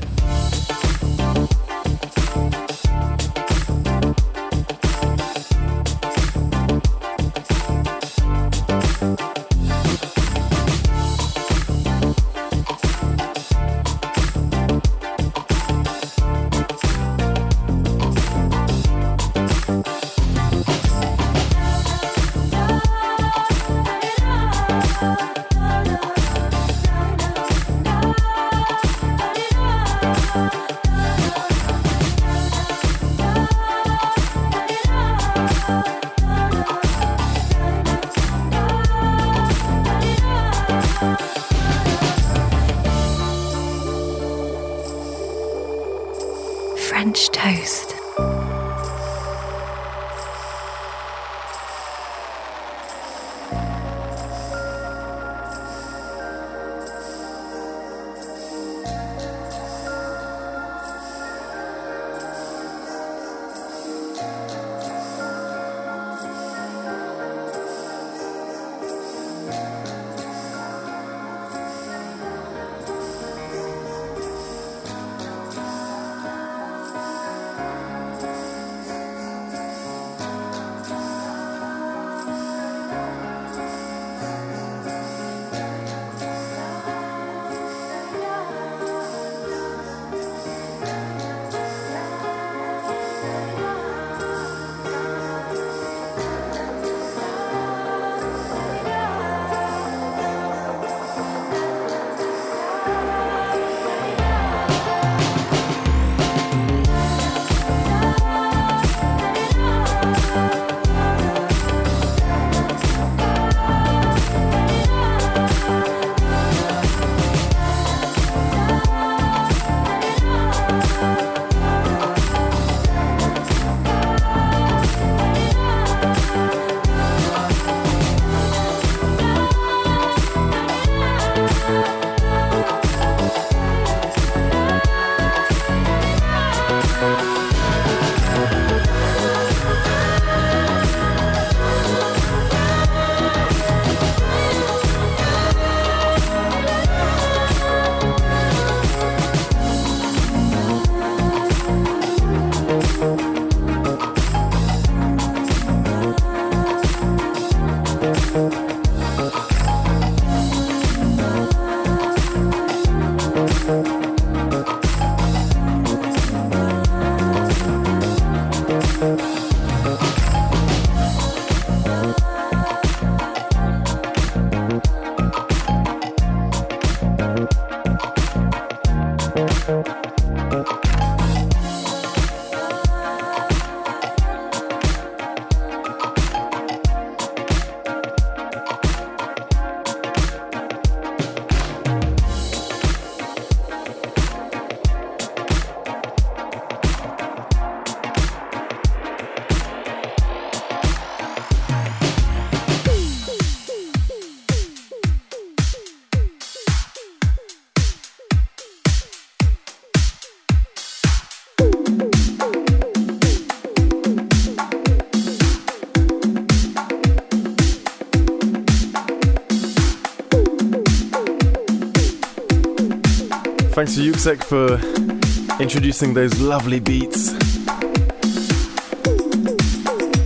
Thanks to Yuksek for introducing those lovely beats.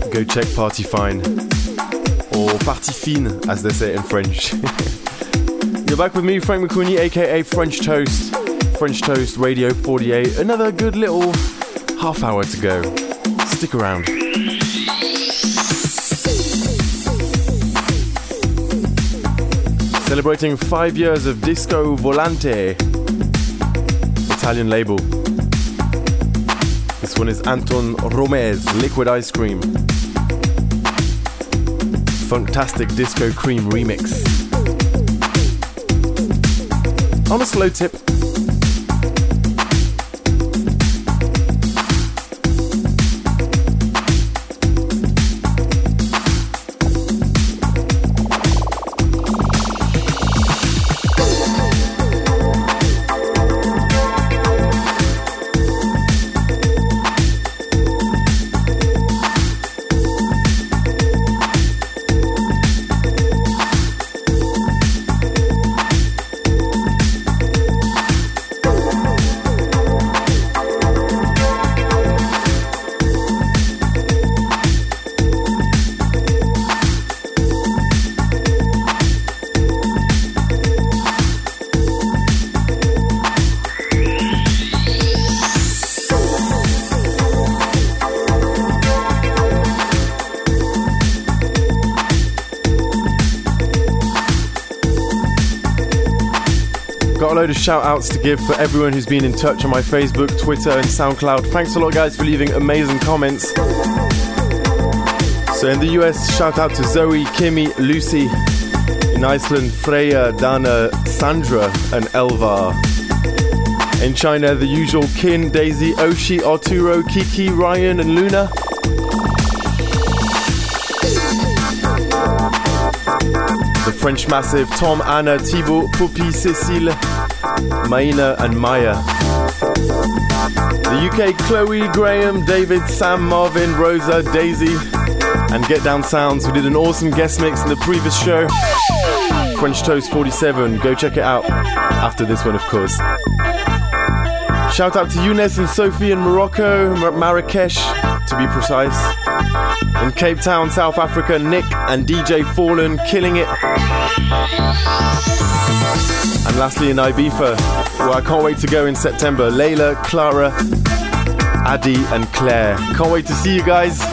Go check Party Fine, or Party Fine as they say in French. You're back with me, Frank McQueenie, aka French Toast. French Toast Radio 48. Another good little half hour to go. Stick around. Celebrating five years of Disco Volante, Italian label. This one is Anton Romez, Liquid Ice Cream. Fantastic Disco Cream remix. On a slow tip, shout outs to give for everyone who's been in touch on my Facebook, Twitter, and SoundCloud. Thanks a lot, guys, for leaving amazing comments. So, in the US, shout out to Zoe, Kimmy, Lucy. In Iceland, Freya, Dana, Sandra, and Elvar. In China, the usual Kin, Daisy, Oshi, Arturo, Kiki, Ryan, and Luna. The French Massive, Tom, Anna, Thibaut, Poppy, Cécile, Maina, and Maya. The UK, Chloe, Graham, David, Sam, Marvin, Rosa, Daisy, and Get Down Sounds, who did an awesome guest mix in the previous show. French Toast 47, go check it out after this one, of course. Shout out to Younes and Sophie in Morocco, Mar- Marrakesh, to be precise. In Cape Town, South Africa, Nick and DJ Fallen killing it. And lastly in Ibiza, where I can't wait to go in September, Layla, Clara, Addy, and Claire. Can't wait to see you guys.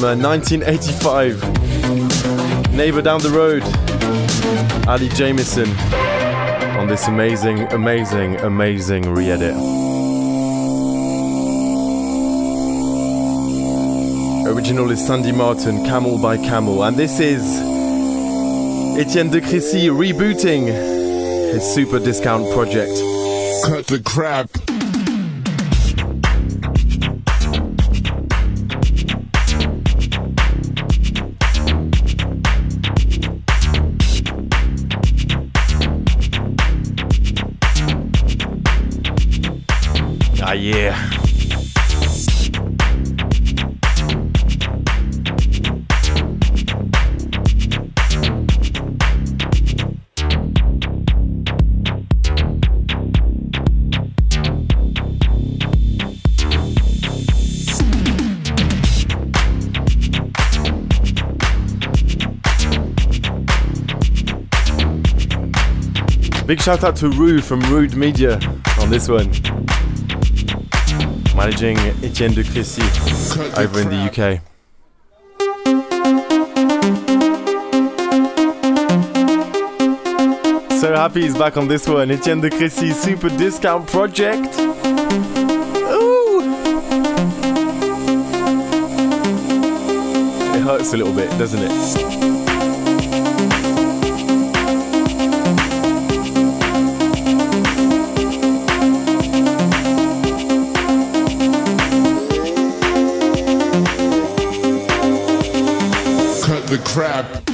From uh, 1985. Neighbor down the road, Ali Jamieson, on this amazing, amazing, amazing re edit. Original is Sandy Martin, Camel by Camel, and this is Etienne de Crécy rebooting his super discount project. Cut the crap. Shout out to Rue from Rude Media on this one. Managing Etienne de Crécy over in the. UK. So happy he's back on this one. Etienne de Crécy Super Discount Project. It hurts a little bit, doesn't it? Crap.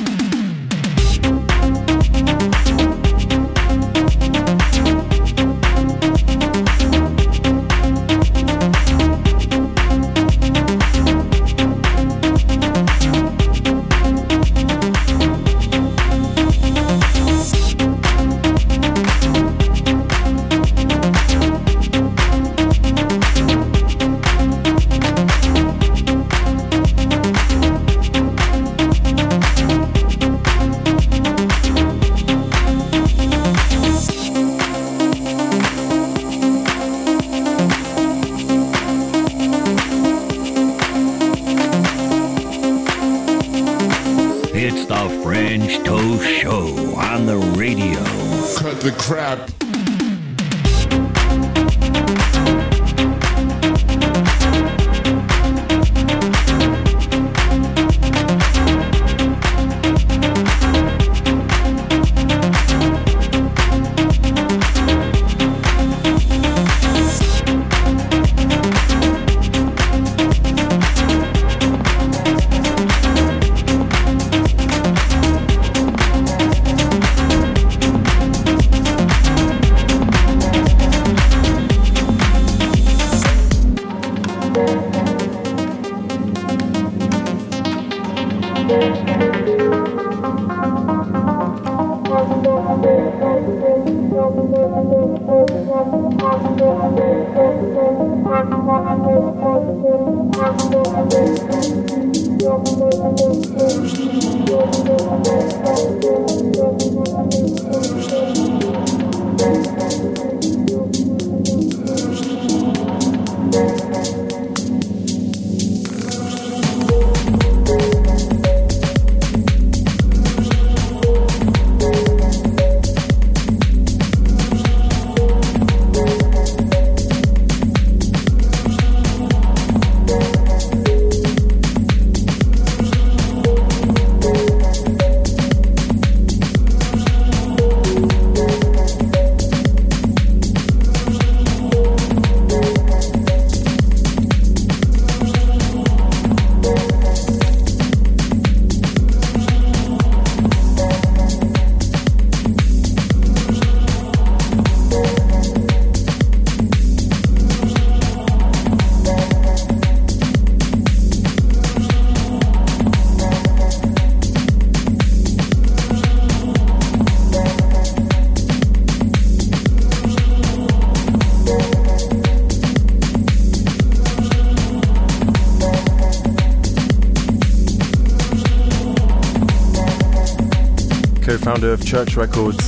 founder of Church Records,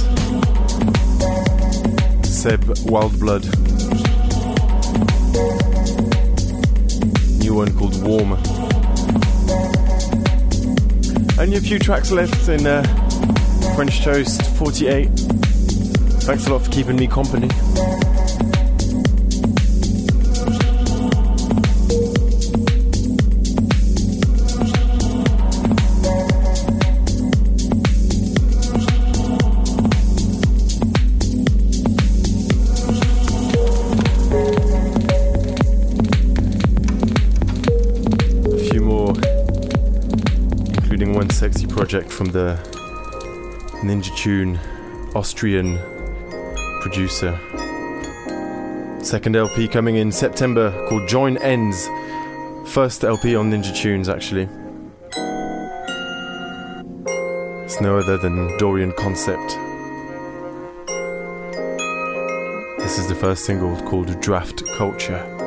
Seb Wildblood. New one called Warm. Only a few tracks left in uh, French Toast 48. Thanks a lot for keeping me company. Project from the Ninja Tune Austrian producer. Second LP coming in September called Join Ends. First LP on Ninja Tunes, actually. It's no other than Dorian Concept. This is the first single called Draft Culture.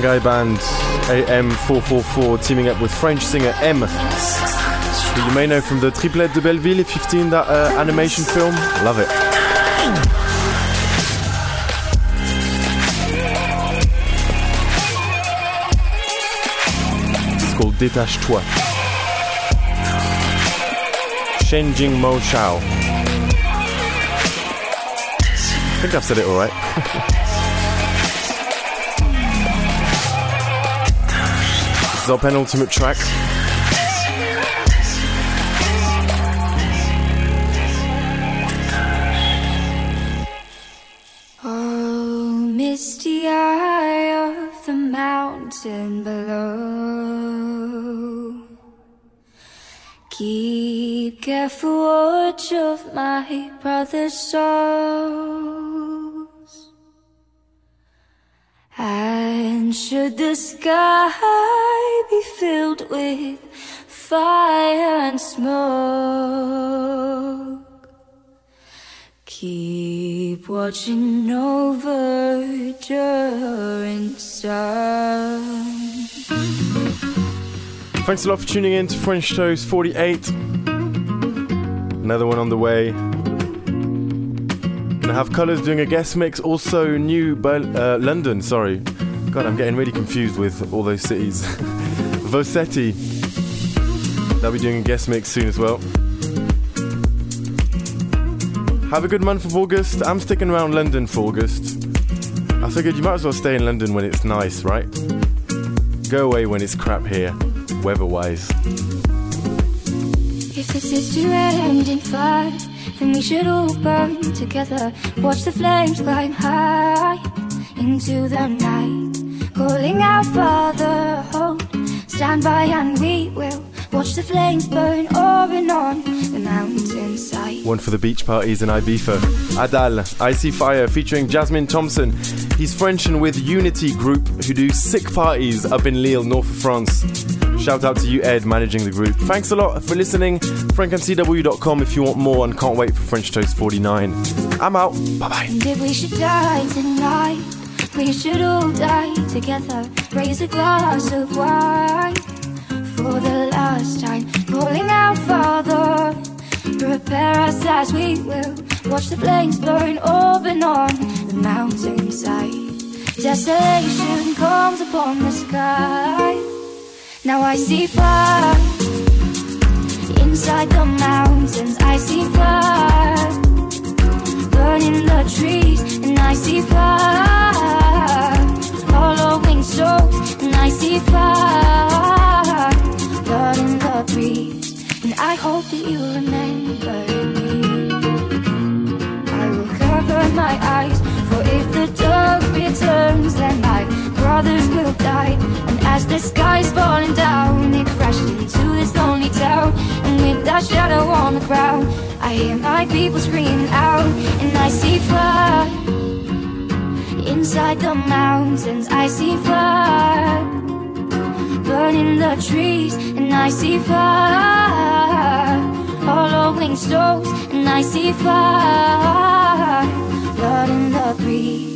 Shanghai band AM444 teaming up with French singer M, who you may know from the Triplette de Belleville, if you've seen that uh, animation film. Love it. It's called Détache-toi. Shenjing Mo Shao. I think I've said it all our penultimate track. Oh, misty eye of the mountain below. Keep careful of my brother's souls. And should the sky filled with fire and smoke, Keep watching over during sun. Thanks a lot for tuning in to French Toast 48. Another one on the way. Gonna have Colours doing a guest mix. Also, new uh, London, sorry. God, I'm getting really confused with all those cities. Vosetti. They'll be doing a guest mix soon as well. Have a good month of August. I'm sticking around London for August. I figured you might as well stay in London when it's nice, right? Go away when it's crap here, weather wise. If this is to end in fire, then we should all burn together. Watch the flames climb high into the night. Calling out, Father, stand by, and we will watch the flames burn over and on the mountainside. One for the beach parties in Ibiza. Adal, I See Fire, featuring Jasmine Thompson. He's French and with Unity Group, who do sick parties up in Lille, north of France. Shout out to you, Ed, managing the group. Thanks a lot for listening. FrankMCW.com if you want more and can't wait for French Toast 49. I'm out. Bye bye. We should all die together. Raise a glass of wine for the last time. Calling out, Father, prepare us as we will. Watch the flames burn and on the mountainside. Desolation comes upon the sky. Now I see fire inside the mountains. I see fire burning the trees, and I see fire hollowing souls, and I see fire burning the breeze. And I hope that you remember me. I will cover my eyes, for if the dark returns, then my brothers will die. And as the sky's falling down, it crashed into this lonely town. And with that shadow on the ground, I hear my people screaming out, and I see fire inside the mountains. I see fire burning the trees, and I see fire hollowing stones, and I see fire blood in the breeze.